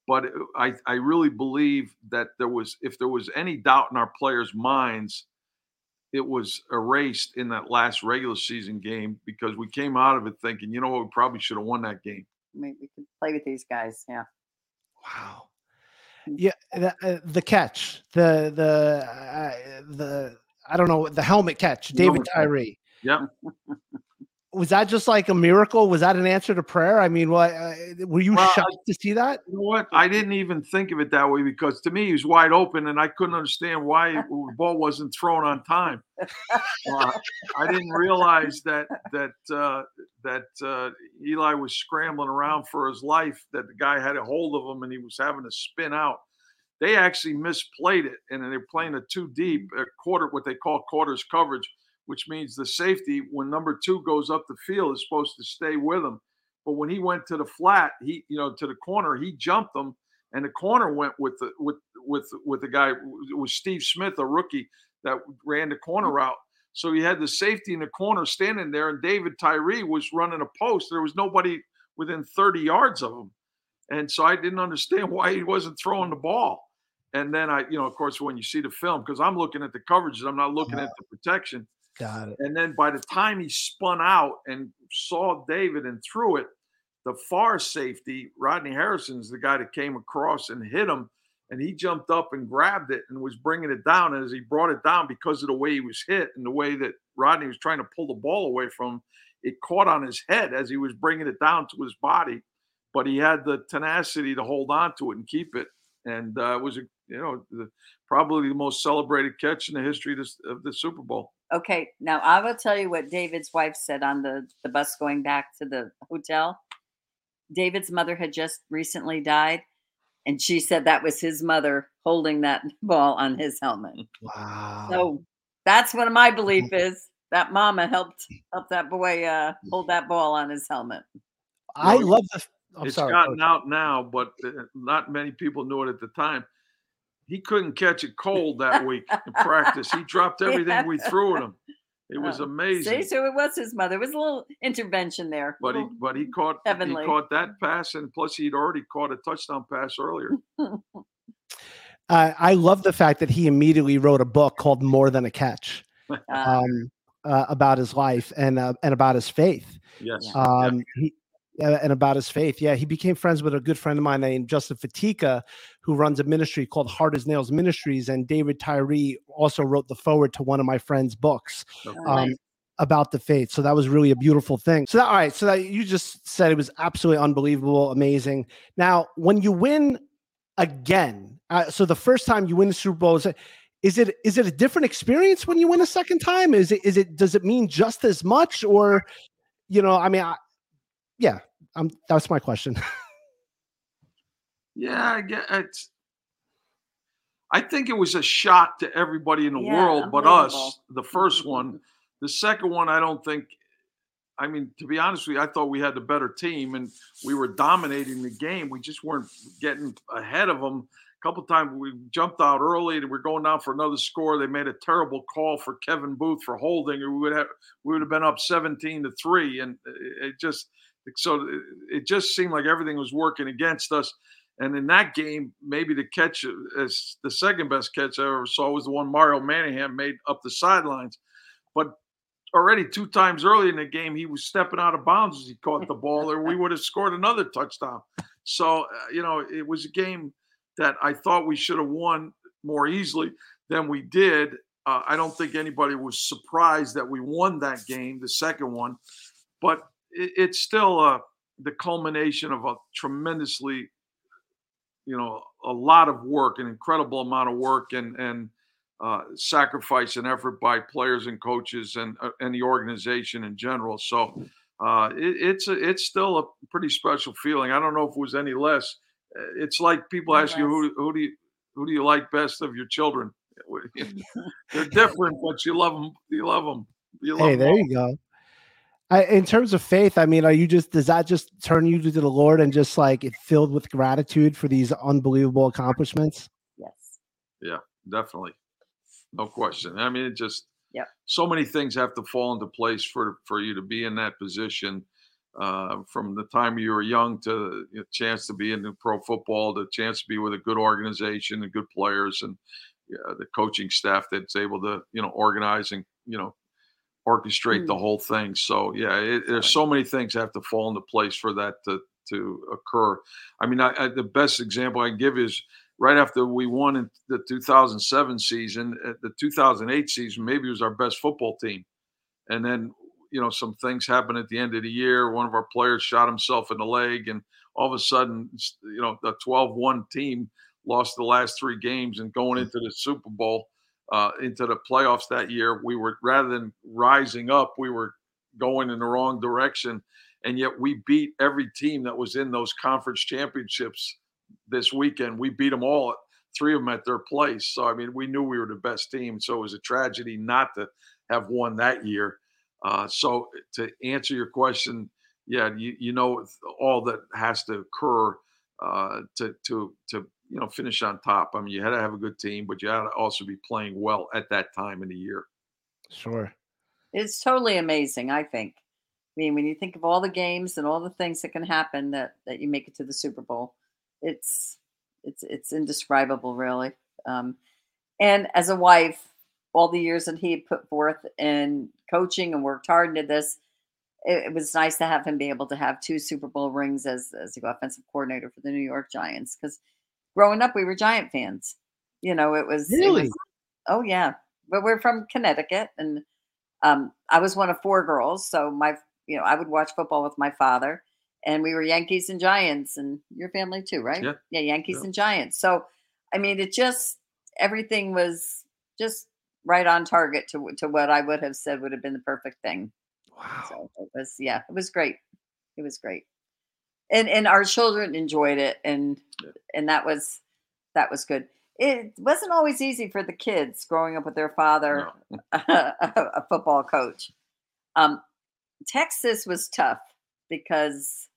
but I I really believe that there was if there was any doubt in our players' minds it was erased in that last regular season game because we came out of it thinking, you know what, we probably should have won that game. Maybe we could play with these guys. Yeah. Wow. Hmm. Yeah, the, uh, the catch, the the uh, the I don't know the helmet catch, David Tyree. Yeah. was that just like a miracle? Was that an answer to prayer? I mean, what uh, were you well, shocked to see that? You know what? I didn't even think of it that way because to me he was wide open, and I couldn't understand why the ball wasn't thrown on time. Uh, I didn't realize that that uh, that uh, Eli was scrambling around for his life. That the guy had a hold of him, and he was having to spin out. They actually misplayed it, and they're playing a two deep, a quarter, what they call quarters coverage which means the safety, when number two goes up the field, is supposed to stay with him. But when he went to the flat, he, you know, to the corner, he jumped them, and the corner went with the with with with the guy. It was Steve Smith, a rookie that ran the corner mm-hmm. route. So he had the safety in the corner standing there, and David Tyree was running a post. There was nobody within 30 yards of him. And so I didn't understand why he wasn't throwing the ball. And then I, you know, of course, when you see the film, because I'm looking at the coverages, I'm not looking at the protection. Got it. And then by the time he spun out and saw David and threw it, the far safety, Rodney Harrison's the guy that came across and hit him. And he jumped up and grabbed it and was bringing it down. And as he brought it down, because of the way he was hit and the way that Rodney was trying to pull the ball away from him, it caught on his head as he was bringing it down to his body, but he had the tenacity to hold on to it and keep it. And uh, it was a you know the, probably the most celebrated catch in the history of, of the Super Bowl. Okay, now I will tell you what David's wife said on the the bus going back to the hotel. David's mother had just recently died, and she said that was his mother holding that ball on his helmet. Wow. So that's what my belief is. That mama helped help that boy uh, hold that ball on his helmet. I love the. I'm it's sorry. gotten out now, but uh, not many people knew it at the time. He couldn't catch a cold that week in practice. He dropped everything we threw at him. It was Oh, amazing. See, so it was his mother. It was a little intervention there. But he but he caught heavenly. he caught that pass, and plus he'd already caught a touchdown pass earlier. Uh, I love the fact that he immediately wrote a book called More Than a Catch uh, um, uh, about his life and uh, and about his faith. Yes. Yeah. Um, he, uh, and about his faith. Yeah, he became friends with a good friend of mine named Justin Fatica, who runs a ministry called Hard as Nails Ministries. And David Tyree also wrote the forward to one of my friend's books uh, um, about the faith. So that was really a beautiful thing. So that, all right, so that you just said it was absolutely unbelievable, amazing. Now, when you win again, uh, so the first time you win the Super Bowl is it is it is it a different experience when you win a second time? Is it is it does it mean just as much or you know? I mean, I, yeah, um, that's my question. Yeah, I get it's. I think it was a shock to everybody in the Yeah, world, but us. The first one, the second one, I don't think. I mean, to be honest with you, I thought we had the better team and we were dominating the game. We just weren't getting ahead of them. A couple times we jumped out early and we're going down for another score. They made a terrible call for Kevin Boothe for holding, or we would have we would have been up seventeen to three, and it it just so it- just seemed like everything was working against us. And in that game, maybe the catch as the second best catch I ever saw was the one Mario Manningham made up the sidelines. But already two times early in the game, he was stepping out of bounds as he caught the ball, or we would have scored another touchdown. So, uh, you know, it was a game that I thought we should have won more easily than we did. Uh, I don't think anybody was surprised that we won that game, the second one, but it, it's still uh, the culmination of a tremendously you know a lot of work an incredible amount of work and and uh, sacrifice and effort by players and coaches and uh, and the organization in general. So uh, it, it's a, it's still a pretty special feeling. I don't know if it was any less. Uh, it's like people Any ask you who, who do you who do you like best of your children? They're different but you love them you love them you love hey, 'em there all. you go. I, in terms of faith, I mean, are you just does that just turn you to the Lord and just like it filled with gratitude for these unbelievable accomplishments? yes. Yeah, definitely no question i mean it just yeah, so many things have to fall into place for for you to be in that position uh, from the time you were young to the chance to be in the pro football the chance to be with a good organization and good players and yeah, the coaching staff that's able to you know organize and you know orchestrate the Mm. whole thing so yeah it, there's so many things have to fall into place for that to to occur i mean I, I, the best example i give is right after we won in the 2007 season, the 2008 season, maybe was our best football team. And then, you know, some things happened at the end of the year. One of our players shot himself in the leg, and all of a sudden, you know, the 12 1 team lost the last three games. And going into the Super Bowl, uh, into the playoffs that year, we were rather than rising up, we were going in the wrong direction. And yet we beat every team that was in those conference championships this weekend. We beat them all, three of them at their place. So I mean, we knew we were the best team. So it was a tragedy not to have won that year. Uh, so to answer your question, yeah, you, you know all that has to occur uh, to to to you know finish on top. I mean, you had to have a good team, but you had to also be playing well at that time in the year. Sure. It's totally amazing, I think. I mean, when you think of all the games and all the things that can happen that that you make it to the Super Bowl, it's it's it's indescribable, really. Um, and as a wife, all the years that he had put forth in coaching and worked hard into this, it, it was nice to have him be able to have two Super Bowl rings as as the offensive coordinator for the New York Giants. Because growing up, we were Giant fans. You know, it was it Really? was- oh yeah, but we're from Connecticut, and um, I was one of four girls, so my you know, I would watch football with my father, and we were Yankees and Giants, and your family too, right? Yeah. Yeah, Yankees Yeah. and Giants. So, I mean, it just everything was just right on target to to what I would have said would have been the perfect thing. Wow. So it was, yeah, it was great. It was great, and and our children enjoyed it, and Yeah. and that was that was good. It wasn't always easy for the kids growing up with their father, a, a football coach. Um, Texas was tough because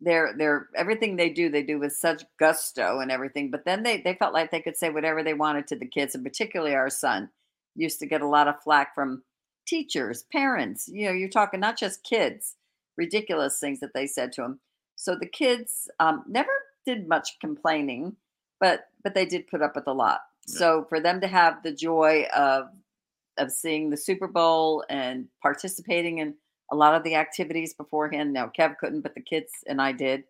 they're they're everything they do they do with such gusto and everything. But then they they felt like they could say whatever they wanted to the kids, and particularly our son used to get a lot of flack from teachers, parents. You know, you're talking not just kids, ridiculous things that they said to him. So the kids um, never did much complaining, but but they did put up with a lot. Yeah. So for them to have the joy of of seeing the Super Bowl and participating in a lot of the activities beforehand. Now Kev couldn't, but the kids and I did.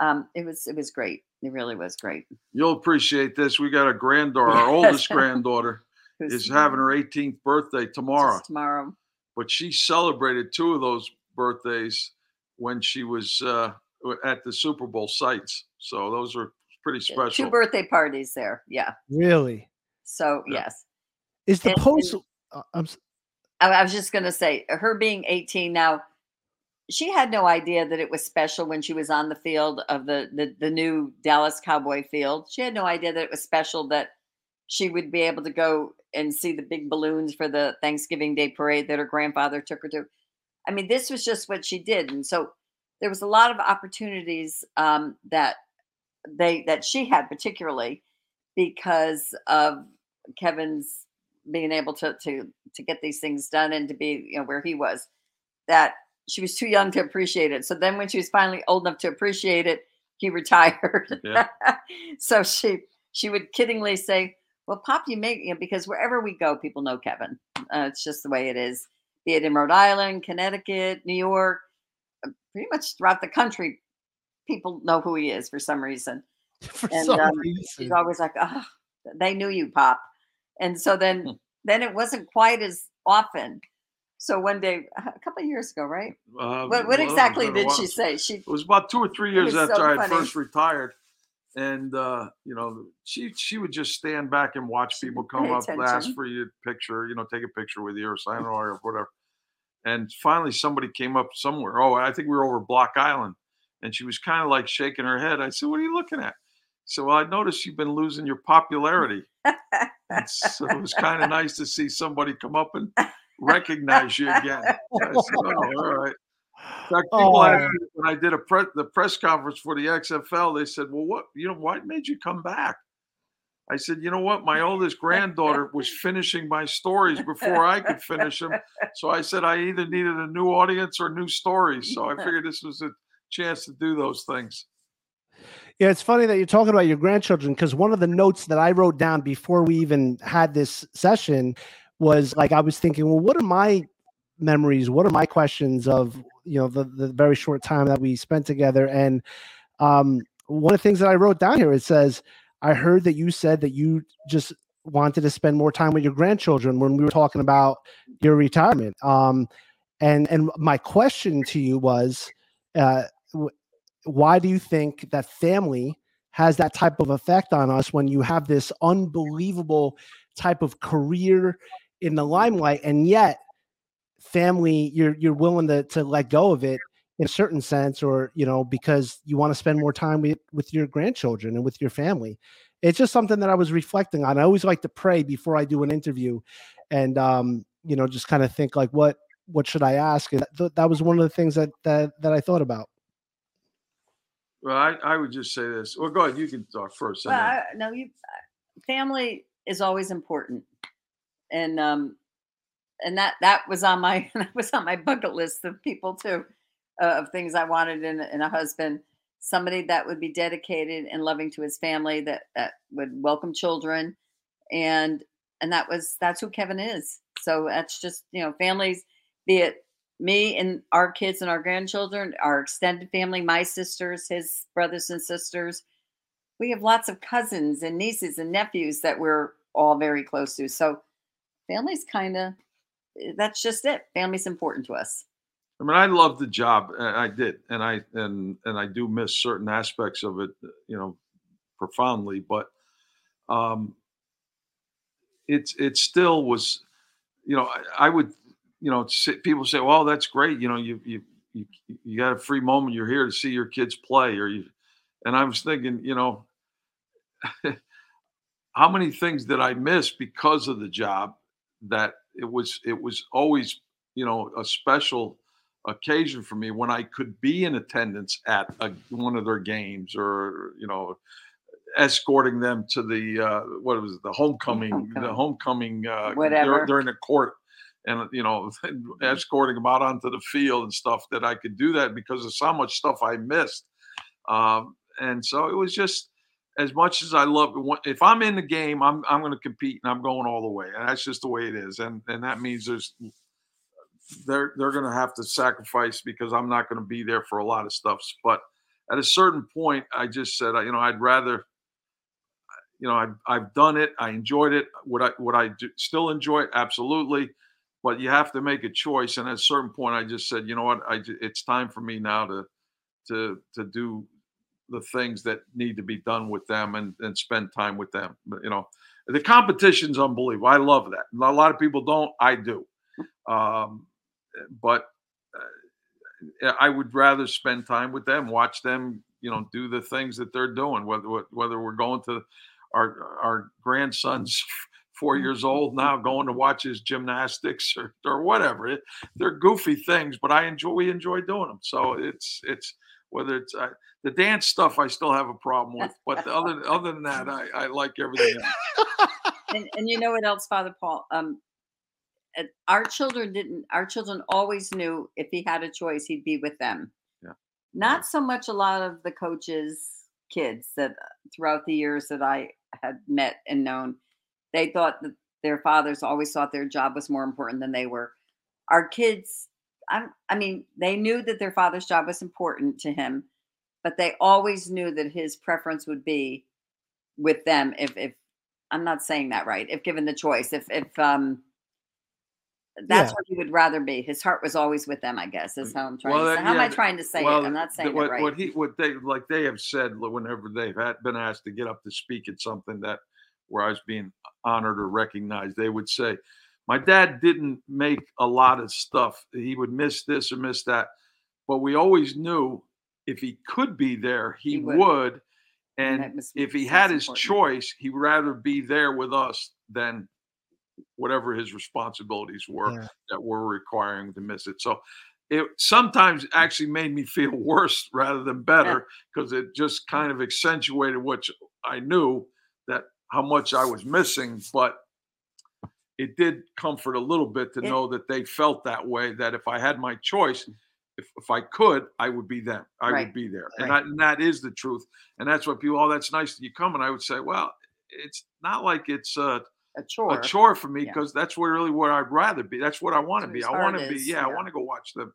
Um, it was it was great. It really was great. You'll appreciate this. We got a granddaughter. Our oldest granddaughter is having her 18th birthday just tomorrow. Tomorrow. But she celebrated two of those birthdays when she was uh, at the Super Bowl sites. So those are pretty special. Two birthday parties there. Yeah. Really? So Yeah. yes. Is the And- and- post? uh, I'm s- I, I was just going to say, her being 18 now, she had no idea that it was special when she was on the field of the, the the new Dallas Cowboy field. She had no idea that it was special that she would be able to go and see the big balloons for the Thanksgiving Day parade that her grandfather took her to. I mean, this was just what she did, and so there was a lot of opportunities um, that they that she had particularly because of Kevin's being able to to to get these things done and to be you know where he was that she was too young to appreciate it. So then when she was finally old enough to appreciate it he retired. Yeah. so she she would kiddingly say well pop you make you know because wherever we go people know kevin. Uh, it's just the way it is. Be it in rhode island connecticut new york pretty much throughout the country people know who he is for some reason for And, some um, reason. she's always like, oh, they knew you, Pop. And so then then it wasn't quite as often. So one day, a couple of years ago, right? Uh, What, what well, exactly did she say? She It was about two or three years after so I had funny. first retired, and uh, you know, she she would just stand back and watch people come pay up, ask for your picture, you know, take a picture with you or sign an autograph, whatever. And finally, somebody came up somewhere. Oh, I think we were over Block Island, and she was kind of like shaking her head. I said, "What are you looking at?" So well, I noticed you've been losing your popularity. So it was kind of nice to see somebody come up and recognize you again. I said, "Oh, all right." In fact, people Oh. asked me when I did a pre- the press conference for the XFL, they said, "Well, what you know, what made you come back?" I said, "You know what? My oldest granddaughter was finishing my stories before I could finish them, so I said I either needed a new audience or new stories. So I figured this was a chance to do those things." Yeah, it's funny that you're talking about your grandchildren because one of the notes that I wrote down before we even had this session was like I was thinking, well, what are my memories? What are my questions of you know the the very short time that we spent together? And um, one of the things that I wrote down here it says, I heard that you said that you just wanted to spend more time with your grandchildren when we were talking about your retirement. Um, and and my question to you was, uh, why do you think that family has that type of effect on us when you have this unbelievable type of career in the limelight and yet family you're you're willing to to let go of it in a certain sense or you know because you want to spend more time with with your grandchildren and with your family it's just something that i was reflecting on i always like to pray before i do an interview and um you know just kind of think like what what should i ask and th- that was one of the things that that that i thought about Well, I, I would just say this. Well, go ahead. You can talk first. well, I, no, you family is always important, and um, and that that was on my that was on my bucket list of people too, uh, of things I wanted in in a husband. Somebody that would be dedicated and loving to his family, that that would welcome children, and and that was that's who Kevin is. So that's just you know families, be it me and our kids and our grandchildren, our extended family, my sisters, his brothers and sisters. We have lots of cousins and nieces and nephews that we're all very close to. So family's kind of that's just it. Family's important to us. I mean, I love the job. I did, and I and and I do miss certain aspects of it, you know, profoundly. But um, it's it still was, you know, I, I would, you know, people say, "Well, that's great." You know, you you you you got a free moment. You're here to see your kids play, or you. And I was thinking, you know, how many things did I miss because of the job? That it was it was always, you know, a special occasion for me when I could be in attendance at a, one of their games or you know escorting them to the uh, what was it, the homecoming, homecoming. the homecoming uh, Whatever. during the court and you know escorting them out onto the field and stuff that I could do that because of so much stuff I missed um, and so it was just as much as I love if I'm in the game I'm I'm going to compete and I'm going all the way and that's just the way it is and and that means there's they're they're going to have to sacrifice because I'm not going to be there for a lot of stuff. But at a certain point, I just said, you know, I'd rather, you know, I've I've done it. I enjoyed it. Would I would I do, still enjoy it? Absolutely. But you have to make a choice. And at a certain point, I just said, you know what, I it's time for me now to to to do the things that need to be done with them and and spend time with them. You know, the competition's unbelievable. I love that. A lot of people don't. I do. Um, but uh, I would rather spend time with them, watch them, you know, do the things that they're doing. Whether whether we're going to our our grandson's four mm-hmm. years old now, going to watch his gymnastics or or whatever. they're goofy things, but I enjoy we enjoy doing them. So it's it's whether it's uh, the dance stuff, I still have a problem with, but other other than that, I, I like everything. and, and you know what else, Father Paul? Um, our children didn't our children always knew if he had a choice he'd be with them. Yeah. Not so much a lot of the coaches kids that uh, throughout the years that i had met and known they thought that their fathers always thought their job was more important than they were. Our kids i i mean they knew that their father's job was important to him but they always knew that his preference would be with them if if i'm not saying that right if given the choice if if um that's yeah. what he would rather be. His heart was always with them, I guess. Is mm, how I'm trying well, to say. Uh, how yeah, am I trying to say well, it? I'm not saying what, it right. What he what they like they have said whenever they've had, been asked to get up to speak at something that where I was being honored or recognized, they would say, My dad didn't make a lot of stuff. He would miss this or miss that. But we always knew if he could be there, he, he would. would. And, and if he had his important. choice, he'd rather be there with us than whatever his responsibilities were yeah. that were requiring to miss it. So it sometimes actually made me feel worse rather than better because yeah. it just kind of accentuated what I knew that how much I was missing, but it did comfort a little bit to it, know that they felt that way. That if I had my choice, if, if I could, I would be them. I right. would be there, right. and, I, and that is the truth. And that's what people. Oh, that's nice that you come. And I would say, well, it's not like it's uh, a chore. A chore for me because yeah. that's what really what I'd rather be. That's what I want to be. I want to be. Yeah, yeah, I want to go watch the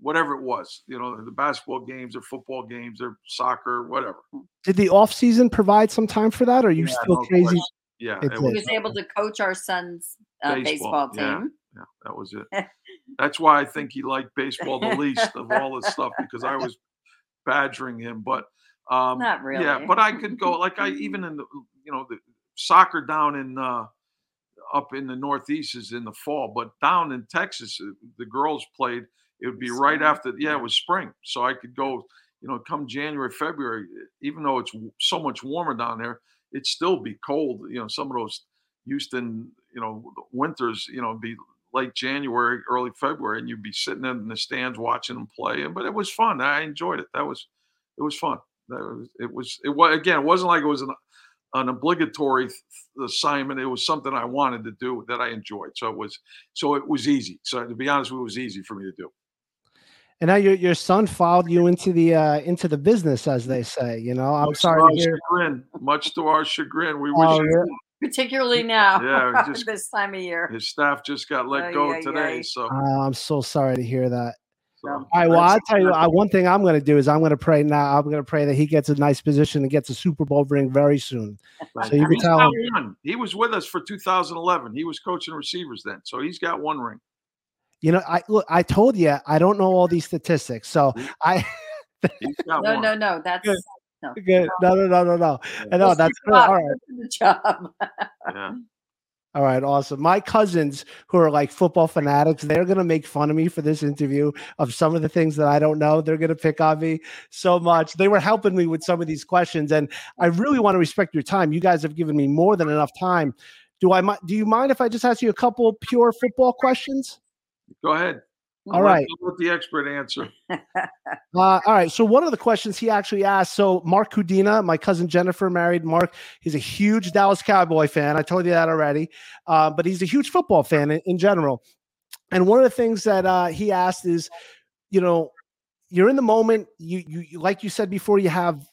whatever it was. You know, the basketball games or football games or soccer, whatever. Hmm. Did the off season provide some time for that? Or are you yeah, still no crazy? Question. Yeah, he was, was able to coach our son's uh, baseball, baseball, team. Yeah, that was it. that's why I think he liked baseball the least of all this stuff because I was badgering him. But um, not really. Yeah, but I could go like I even in the you know the soccer down in uh, up in the Northeast is in the fall, but down in Texas, uh, the girls played. It would be spring. right after, yeah, it was spring, so I could go. You know, come January, February, even though it's so much warmer down there, it'd still be cold. You know, some of those Houston, you know, winters, you know, be late January, early February, and you'd be sitting in the stands watching them play. But it was fun. I enjoyed it. That was, it was fun. That was, it was, it was again. It wasn't like it was an an obligatory th- assignment. It was something I wanted to do that I enjoyed. So it was so it was easy. So to be honest, it was easy for me to do. And now your your son followed you into the uh, into the business, as they say. You know, I'm much sorry to, to chagrin. Much to our chagrin, we oh, wish. Yeah. Particularly now, yeah, just, this time of year. His staff just got let uh, go yeah, today, yeah. so uh, I'm so sorry to hear that. All right. Well, I'll tell you, one thing I'm going to do is I'm going to pray now. I'm going to pray that he gets a nice position and gets a Super Bowl ring very soon. So you can tell him. He was with us for 2011. He was coaching receivers then, so he's got one ring. You know, I look. I told you I don't know all these statistics, so I. no, no, no. That's good. no. Good. No, no, no, no, no. Yeah. No, that's good. All right. The job. yeah. All right, awesome. My cousins who are like football fanatics, they're going to make fun of me for this interview of some of the things that I don't know. They're going to pick on me so much. They were helping me with some of these questions and I really want to respect your time. You guys have given me more than enough time. Do I do you mind if I just ask you a couple pure football questions? Go ahead. All right. Let the expert answer. uh, all right. So one of the questions he actually asked. So Mark Kudina, my cousin Jennifer married Mark. He's a huge Dallas Cowboy fan. I told you that already. Uh, but he's a huge football fan in, in general. And one of the things that uh, he asked is, you know, you're in the moment. You, you like you said before, you have,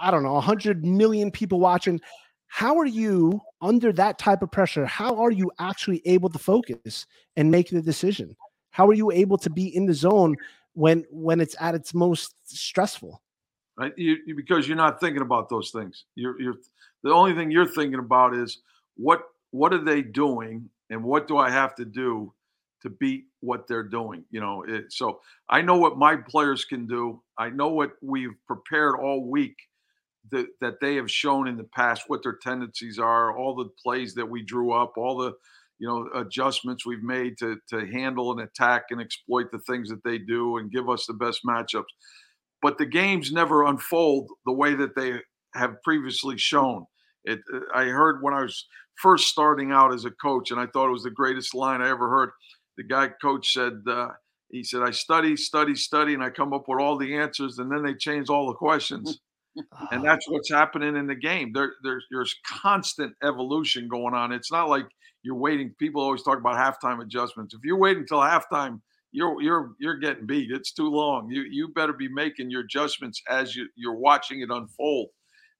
I don't know, hundred million people watching. How are you under that type of pressure? How are you actually able to focus and make the decision? How are you able to be in the zone when when it's at its most stressful? Right you, you, because you're not thinking about those things. You're you're the only thing you're thinking about is what what are they doing and what do i have to do to beat what they're doing you know it, so i know what my players can do. I know what we've prepared all week that, that they have shown in the past what their tendencies are all the plays that we drew up all the you know adjustments we've made to to handle and attack and exploit the things that they do and give us the best matchups. But the games never unfold the way that they have previously shown. It uh, i heard when i was first starting out as a coach and i thought it was the greatest line i ever heard the guy coach said uh, he said i study study study and i come up with all the answers and then they change all the questions. And that's what's happening in the game. There, there's, there's constant evolution going on. It's not like you're waiting. People always talk about halftime adjustments. If you're waiting until halftime, you're you're you're getting beat. It's too long. You you better be making your adjustments as you you're watching it unfold.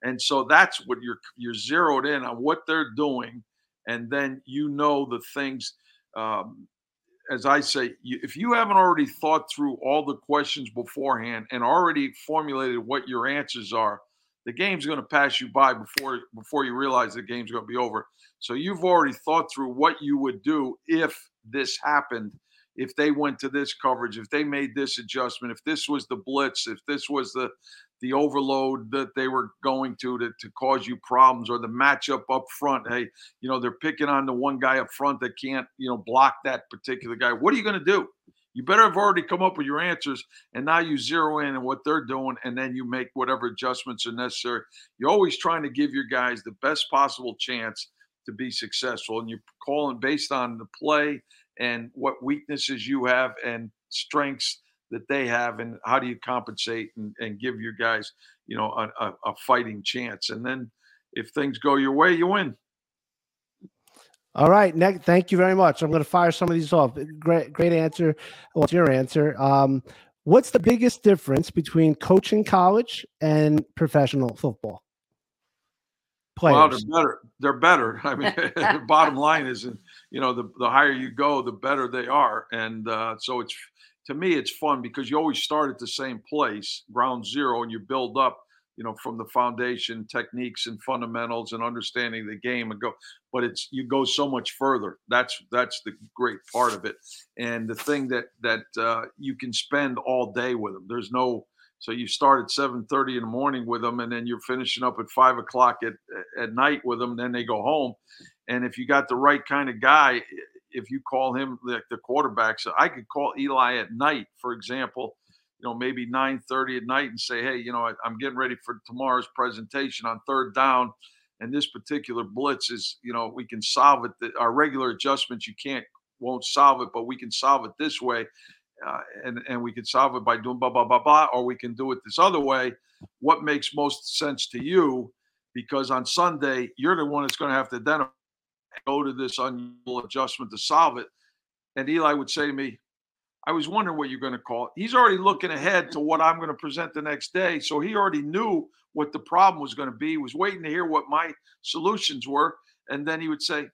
And so that's what you're you're zeroed in on what they're doing, and then you know the things. Um, as I say, you, if you haven't already thought through all the questions beforehand and already formulated what your answers are, the game's going to pass you by before before you realize the game's going to be over. So you've already thought through what you would do if this happened, if they went to this coverage, if they made this adjustment, if this was the blitz, if this was the the overload that they were going to, to to cause you problems or the matchup up front. Hey, you know, they're picking on the one guy up front that can't, you know, block that particular guy. What are you going to do? You better have already come up with your answers, and now you zero in on what they're doing, and then you make whatever adjustments are necessary. You're always trying to give your guys the best possible chance to be successful. And you're calling based on the play and what weaknesses you have and strengths that they have, and how do you compensate and, and give your guys, you know, a, a, a fighting chance. And then if things go your way, you win. All right, Nick. Thank you very much. I'm going to fire some of these off. Great, great answer. What's your answer? Um, what's the biggest difference between coaching college and professional football? players. Well, they're better. They're better. I mean, the bottom line is, you know, the, the higher you go, the better they are. And uh, so it's, to me, it's fun because you always start at the same place, ground zero, and you build up, you know, from the foundation, techniques and fundamentals and understanding the game and go, but it's, you go so much further. That's, that's the great part of it. And the thing that, that uh, you can spend all day with them. There's no, so you start at 7:30 in the morning with them, and then you're finishing up at five o'clock at at night with them. Then they go home, and if you got the right kind of guy, if you call him the, the quarterback, so I could call Eli at night, for example, you know maybe 9:30 at night, and say, hey, you know, I, I'm getting ready for tomorrow's presentation on third down and this particular blitz is you know we can solve it our regular adjustments you can't won't solve it but we can solve it this way uh, and and we can solve it by doing blah blah blah blah, or we can do it this other way. What makes most sense to you? Because on Sunday you're the one that's going to have to then go to this unusual adjustment to solve it. And Eli would say to me, I was wondering what you're going to call it. He's already looking ahead to what I'm going to present the next day. So he already knew what the problem was going to be. He was waiting to hear what my solutions were. And then he would say,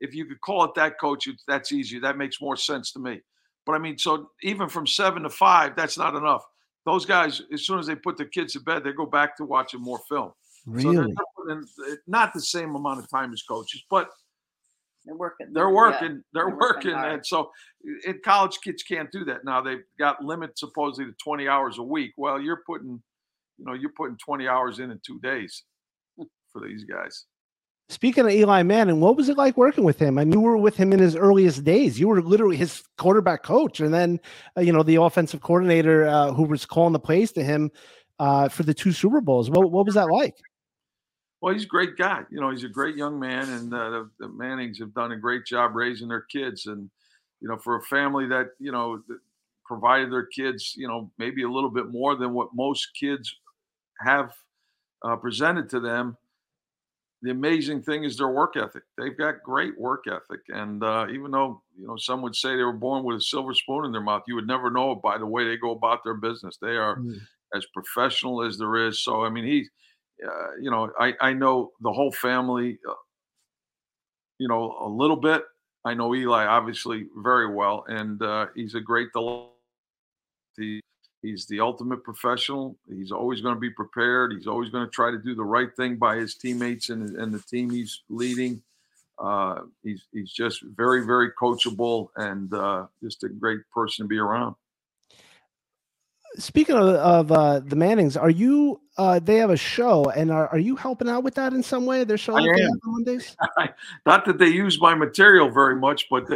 if you could call it that, coach, that's easier. That makes more sense to me. But I mean, so even from seven to five, that's not enough. Those guys, as soon as they put their kids to bed, they go back to watching more film. Really? So not the same amount of time as coaches, but They're working. they're yeah, working they're, they're working working and so in college kids can't do that now they've got limits supposedly to 20 hours a week well you're putting you know you're putting 20 hours in in two days for these guys Speaking of Eli Manning, what was it like working with him? I mean, you were with him in his earliest days. You were literally his quarterback coach, and then uh, you know the offensive coordinator uh, who was calling the plays to him uh, for the two Super Bowls. What what was that like? Well he's a great guy you know he's a great young man and uh, the, the mannings have done a great job raising their kids and you know for a family that you know that provided their kids you know maybe a little bit more than what most kids have uh, presented to them the amazing thing is their work ethic. They've got great work ethic, and uh, even though you know some would say they were born with a silver spoon in their mouth, you would never know it by the way they go about their business. They are Mm. as professional as there is. So I mean, he, uh, you know, I I know the whole family, uh, you know, a little bit. I know Eli obviously very well, and uh, he's a great delight. He, he's the ultimate professional. He's always going to be prepared. He's always going to try to do the right thing by his teammates and, and the team he's leading. Uh, he's he's just very very coachable and uh, just a great person to be around. Speaking of, of uh, the Mannings, are you? Uh, they have a show, and are, are you helping out with that in some way? Their show I they am. have on Mondays. Not that they use my material very much, but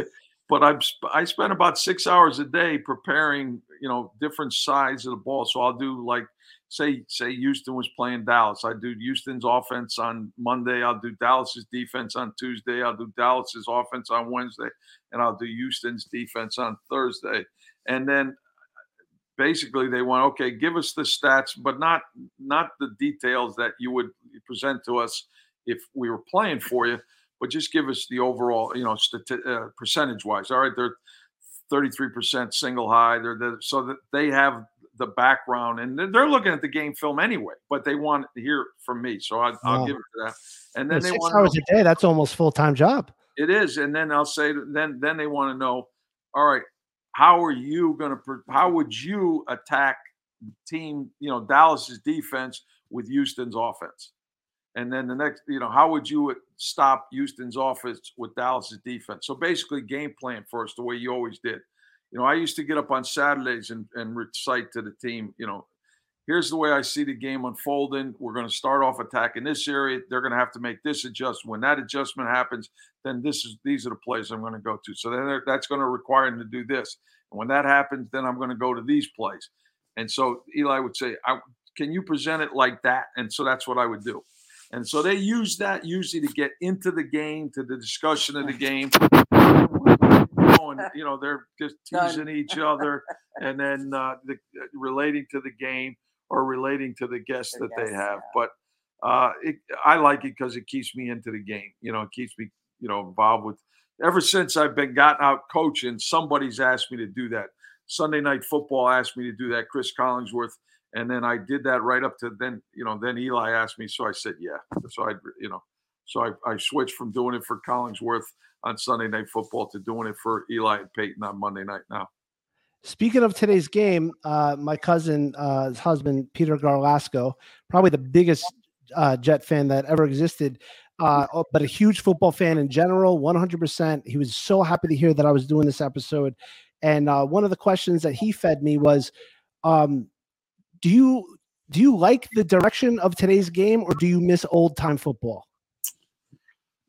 but I'm I spend about six hours a day preparing you know different sides of the ball. So I'll do like say say Houston was playing Dallas. I do Houston's offense on Monday. I'll do Dallas's defense on Tuesday. I'll do Dallas's offense on Wednesday, and I'll do Houston's defense on Thursday. And then basically they want okay, give us the stats, but not not the details that you would present to us if we were playing for you, but just give us the overall, you know, stati- uh, percentage wise. All right, they're 33% single high. They're, they're so that they have the background and they're, they're looking at the game film anyway, but they want to hear from me. So I, I'll Wow. give it to that. And Yeah, then they six want hours a day. That's almost full time job. it is, and then I'll say then then they want to know, all right, how are you going to how would you attack team, you know, Dallas's defense with Houston's offense? And then the next, you know, how would you stop Houston's offense with Dallas's defense? So basically, game plan first, the way you always did. You know, I used to get up on Saturdays and, and recite to the team, you know, here's the way I see the game unfolding. We're going to start off attacking this area. They're going to have to make this adjustment. When that adjustment happens, then this is these are the plays I'm going to go to. So then that's going to require them to do this. And when that happens, then I'm going to go to these plays. And so Eli would say, I, "Can you present it like that?" And so that's what I would do. And so they use that usually to get into the game, to the discussion of the game. And, you know, they're just teasing each other and then uh, the, relating to the game or relating to the guests that they have. yeah. But uh, it, I like it because it keeps me into the game. You know, it keeps me, you know, involved with. Ever since I've been gotten out coaching, somebody's asked me to do that. Sunday night football asked me to do that. Cris Collinsworth, and then I did that right up to then. You know, then Eli asked me, so I said yeah. So I, you know, so I, I switched from doing it for Collinsworth on Sunday night football to doing it for Eli and Peyton on Monday night now. Speaking of today's game, uh, my cousin's uh, husband, Peter Garlasco, probably the biggest uh, Jet fan that ever existed, uh, oh, but a huge football fan in general, 100%. He was so happy to hear that I was doing this episode. And uh, one of the questions that he fed me was, um, do you do you like the direction of today's game or do you miss old time football?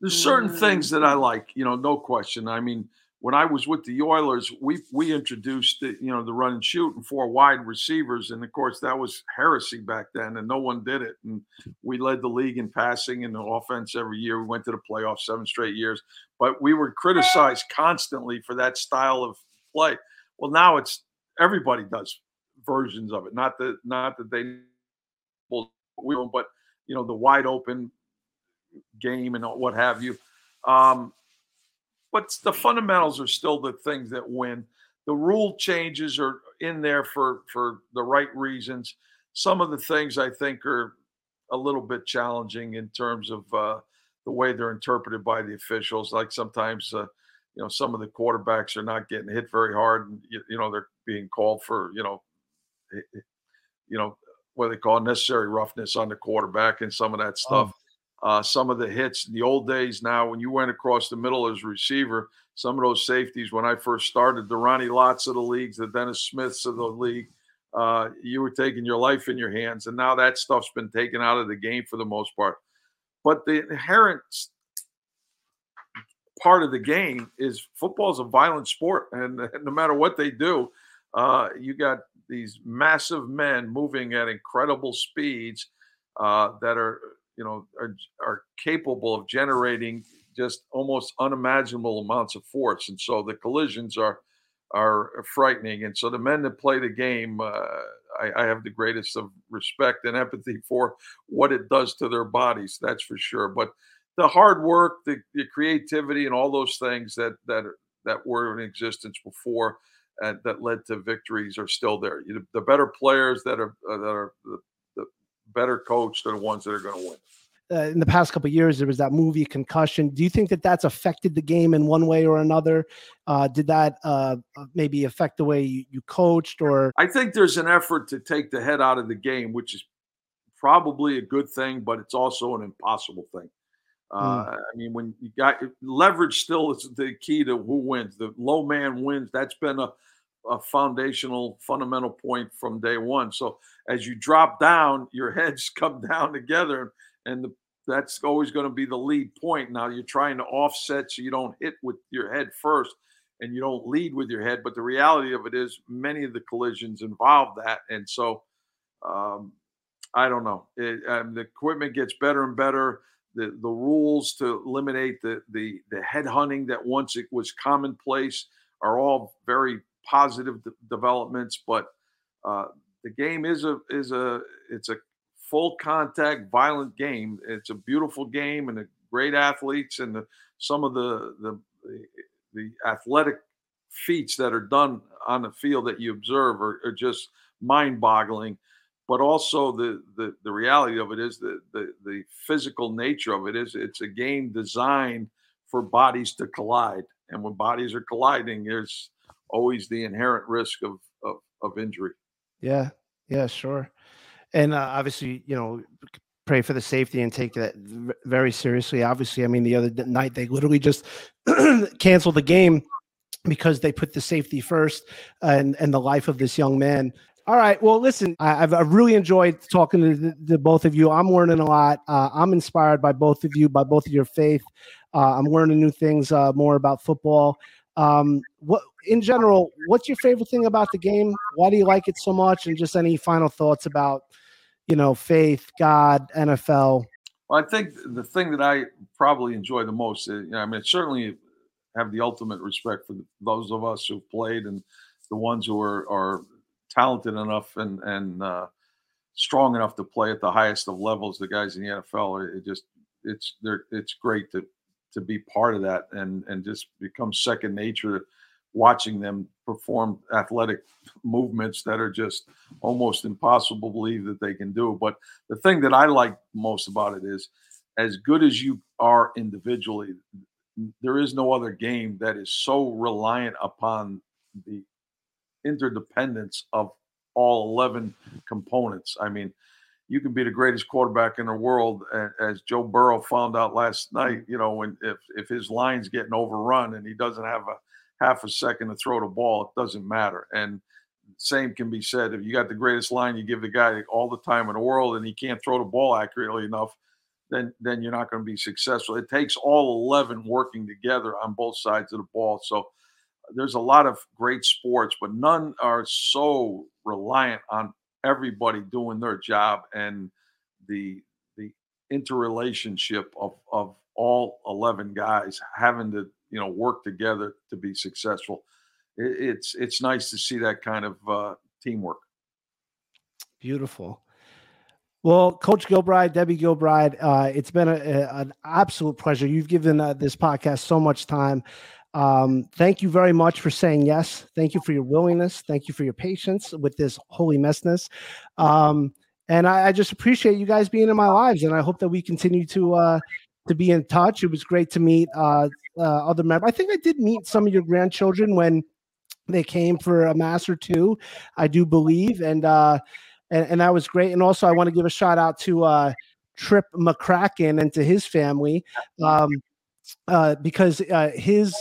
There's certain things that I like, you know, no question. I mean, when I was with the Oilers, we we introduced the, you know the run and shoot and four wide receivers, and of course that was heresy back then, and no one did it. And we led the league in passing and the offense every year. We went to the playoffs seven straight years, but we were criticized constantly for that style of play. Well, now it's everybody does versions of it. Not that not that they we but you know the wide open game and what have you. Um, but the fundamentals are still the things that win. The rule changes are in there for for the right reasons. Some of the things I think are a little bit challenging in terms of uh, the way they're interpreted by the officials. Like sometimes, uh, you know, some of the quarterbacks are not getting hit very hard, and you, you know they're being called for you know, eh, eh, you know what they call necessary roughness on the quarterback and some of that stuff. Uh, some of the hits in the old days. Now, when you went across the middle as a receiver, some of those safeties when I first started, the Ronnie Lotts of the leagues, the Dennis Smiths of the league, uh, you were taking your life in your hands, and now that stuff's been taken out of the game for the most part. But the inherent part of the game is football is a violent sport, and no matter what they do, uh, you got these massive men moving at incredible speeds uh, that are you know are, are capable of generating just almost unimaginable amounts of force, and so the collisions are are frightening. And so the men that play the game, uh, I, I, have the greatest of respect and empathy for what it does to their bodies. That's for sure. But the hard work, the, the creativity, and all those things that that that were in existence before and that led to victories are still there. You know, the better players that are uh, that are the better coached than the ones that are going to win. Uh, in the past couple years there was that movie concussion. Do you think that that's affected the game in one way or another? Uh, did that uh, uh, maybe affect the way you, you, coached or? I think there's an effort to take the head out of the game which is probably a good thing but it's also an impossible thing. Mm. i mean when you got leverage still is the key to who wins. The low man wins. That's been a a foundational fundamental point from day one so as you drop down your heads come down together and the, that's always going to be the lead point. Now you're trying to offset so you don't hit with your head first and you don't lead with your head. But the reality of it is, many of the collisions involve that, and so um, I don't know. It, um, the equipment gets better and better. The the rules to eliminate the the the head hunting that once it was commonplace are all very positive de- developments, but uh, the game is a is a it's a full contact, violent game. It's a beautiful game and a great athletes and the, some of the, the the athletic feats that are done on the field that you observe are, are just mind-boggling. But also the, the the reality of it is the, the the physical nature of it is it's a game designed for bodies to collide, and when bodies are colliding, there's always the inherent risk of of, of injury. Yeah, yeah, sure and uh, obviously, you know, pray for the safety and take that very seriously. Obviously, I mean, the other night they literally just canceled the game because they put the safety first and and the life of this young man. All right. Well, listen, I, have I've really enjoyed talking to, the, both of you. I'm learning a lot. Uh, I'm inspired by both of you, by both of your faith. Uh, I'm learning new things uh, more about football. Um, what in general, what's your favorite thing about the game? Why do you like it so much? And just any final thoughts about you know, faith, God, NFL? Well, I think the thing that I probably enjoy the most, uh, you know, I mean, certainly have the ultimate respect for those of us who've played and the ones who are, are talented enough and and uh, strong enough to play at the highest of levels. The guys in the NFL, it just it's they're it's great to to be part of that and and just become second nature watching them perform athletic movements that are just almost impossible to believe that they can do. But the thing that I like most about it is as good as you are individually, there is no other game that is so reliant upon the interdependence of all 11 components. I mean, you can be the greatest quarterback in the world, as Joe Burrow found out last night. You know, when if if his line's getting overrun and he doesn't have a half a second to throw the ball, it doesn't matter. And same can be said if you got the greatest line, you give the guy all the time in the world, and he can't throw the ball accurately enough, then then you're not going to be successful. It takes all 11 working together on both sides of the ball. So there's a lot of great sports, but none are so reliant on everybody doing their job and the the interrelationship of of all 11 guys having to you know work together to be successful. It, it's it's nice to see that kind of uh, teamwork. Beautiful. Well, Coach Gilbride, Debbie Gilbride, uh, it's been a, a, an absolute pleasure. You've given uh, this podcast so much time. Um, thank you very much for saying yes. Thank you for your willingness. Thank you for your patience with this holy messness. Um, and I, I, just appreciate you guys being in my lives, and I hope that we continue to uh, to be in touch. It was great to meet uh, uh, other members. I think I did meet some of your grandchildren when they came for a mass or two. I do believe, and uh, and, and that was great. And also, I want to give a shout out to uh, Trip McCracken and to his family, um, uh, because uh, his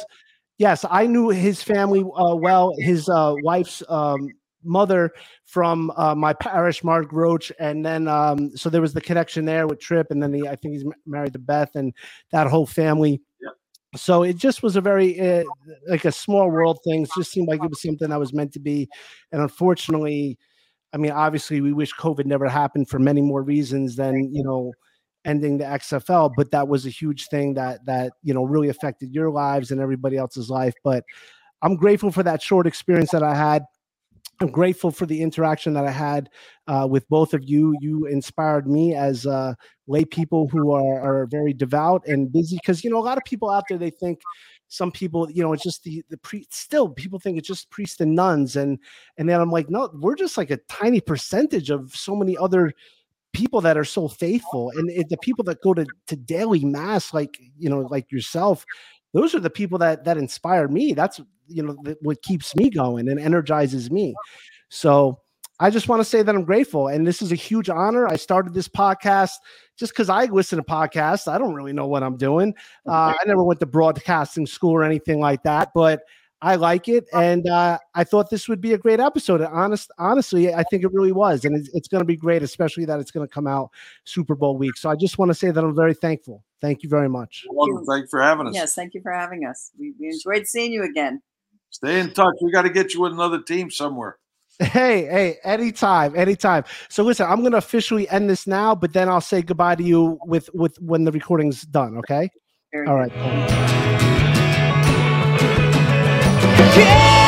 yes, I knew his family uh, well. His uh, wife's um, mother from uh, my parish, Mark Roach, and then um, so there was the connection there with Trip, and then he, I think he's married to Beth, and that whole family. Yeah. So it just was a very uh, like a small world thing. It just seemed like it was something that was meant to be, and unfortunately, I mean, obviously, we wish COVID never happened for many more reasons than you know ending the XFL, but that was a huge thing that that you know really affected your lives and everybody else's life. But I'm grateful for that short experience that I had. I'm grateful for the interaction that I had uh, with both of you. You inspired me as uh, lay people who are, are very devout and busy because you know a lot of people out there they think some people you know it's just the the pre still people think it's just priests and nuns and and then I'm like no we're just like a tiny percentage of so many other people that are so faithful and it, the people that go to to daily mass like you know like yourself those are the people that that inspire me. That's you know what keeps me going and energizes me. So i just want to say that i'm grateful and this is a huge honor. I started this podcast just because i listen to podcasts. I don't really know what i'm doing. Uh, i never went to broadcasting school or anything like that but I like it, and uh, I thought this would be a great episode. And honest, honestly, I think it really was, and it's, it's going to be great, especially that it's going to come out Super Bowl week. So I just want to say that I'm very thankful. Thank you very much. Welcome. Thank you for having us. Yes, thank you for having us. We, we enjoyed seeing you again. Stay in touch. We got to get you with another team somewhere. Hey, hey, anytime, anytime. So listen, I'm gonna officially end this now, but then I'll say goodbye to you with with when the recording's done. Okay. Very All good. right care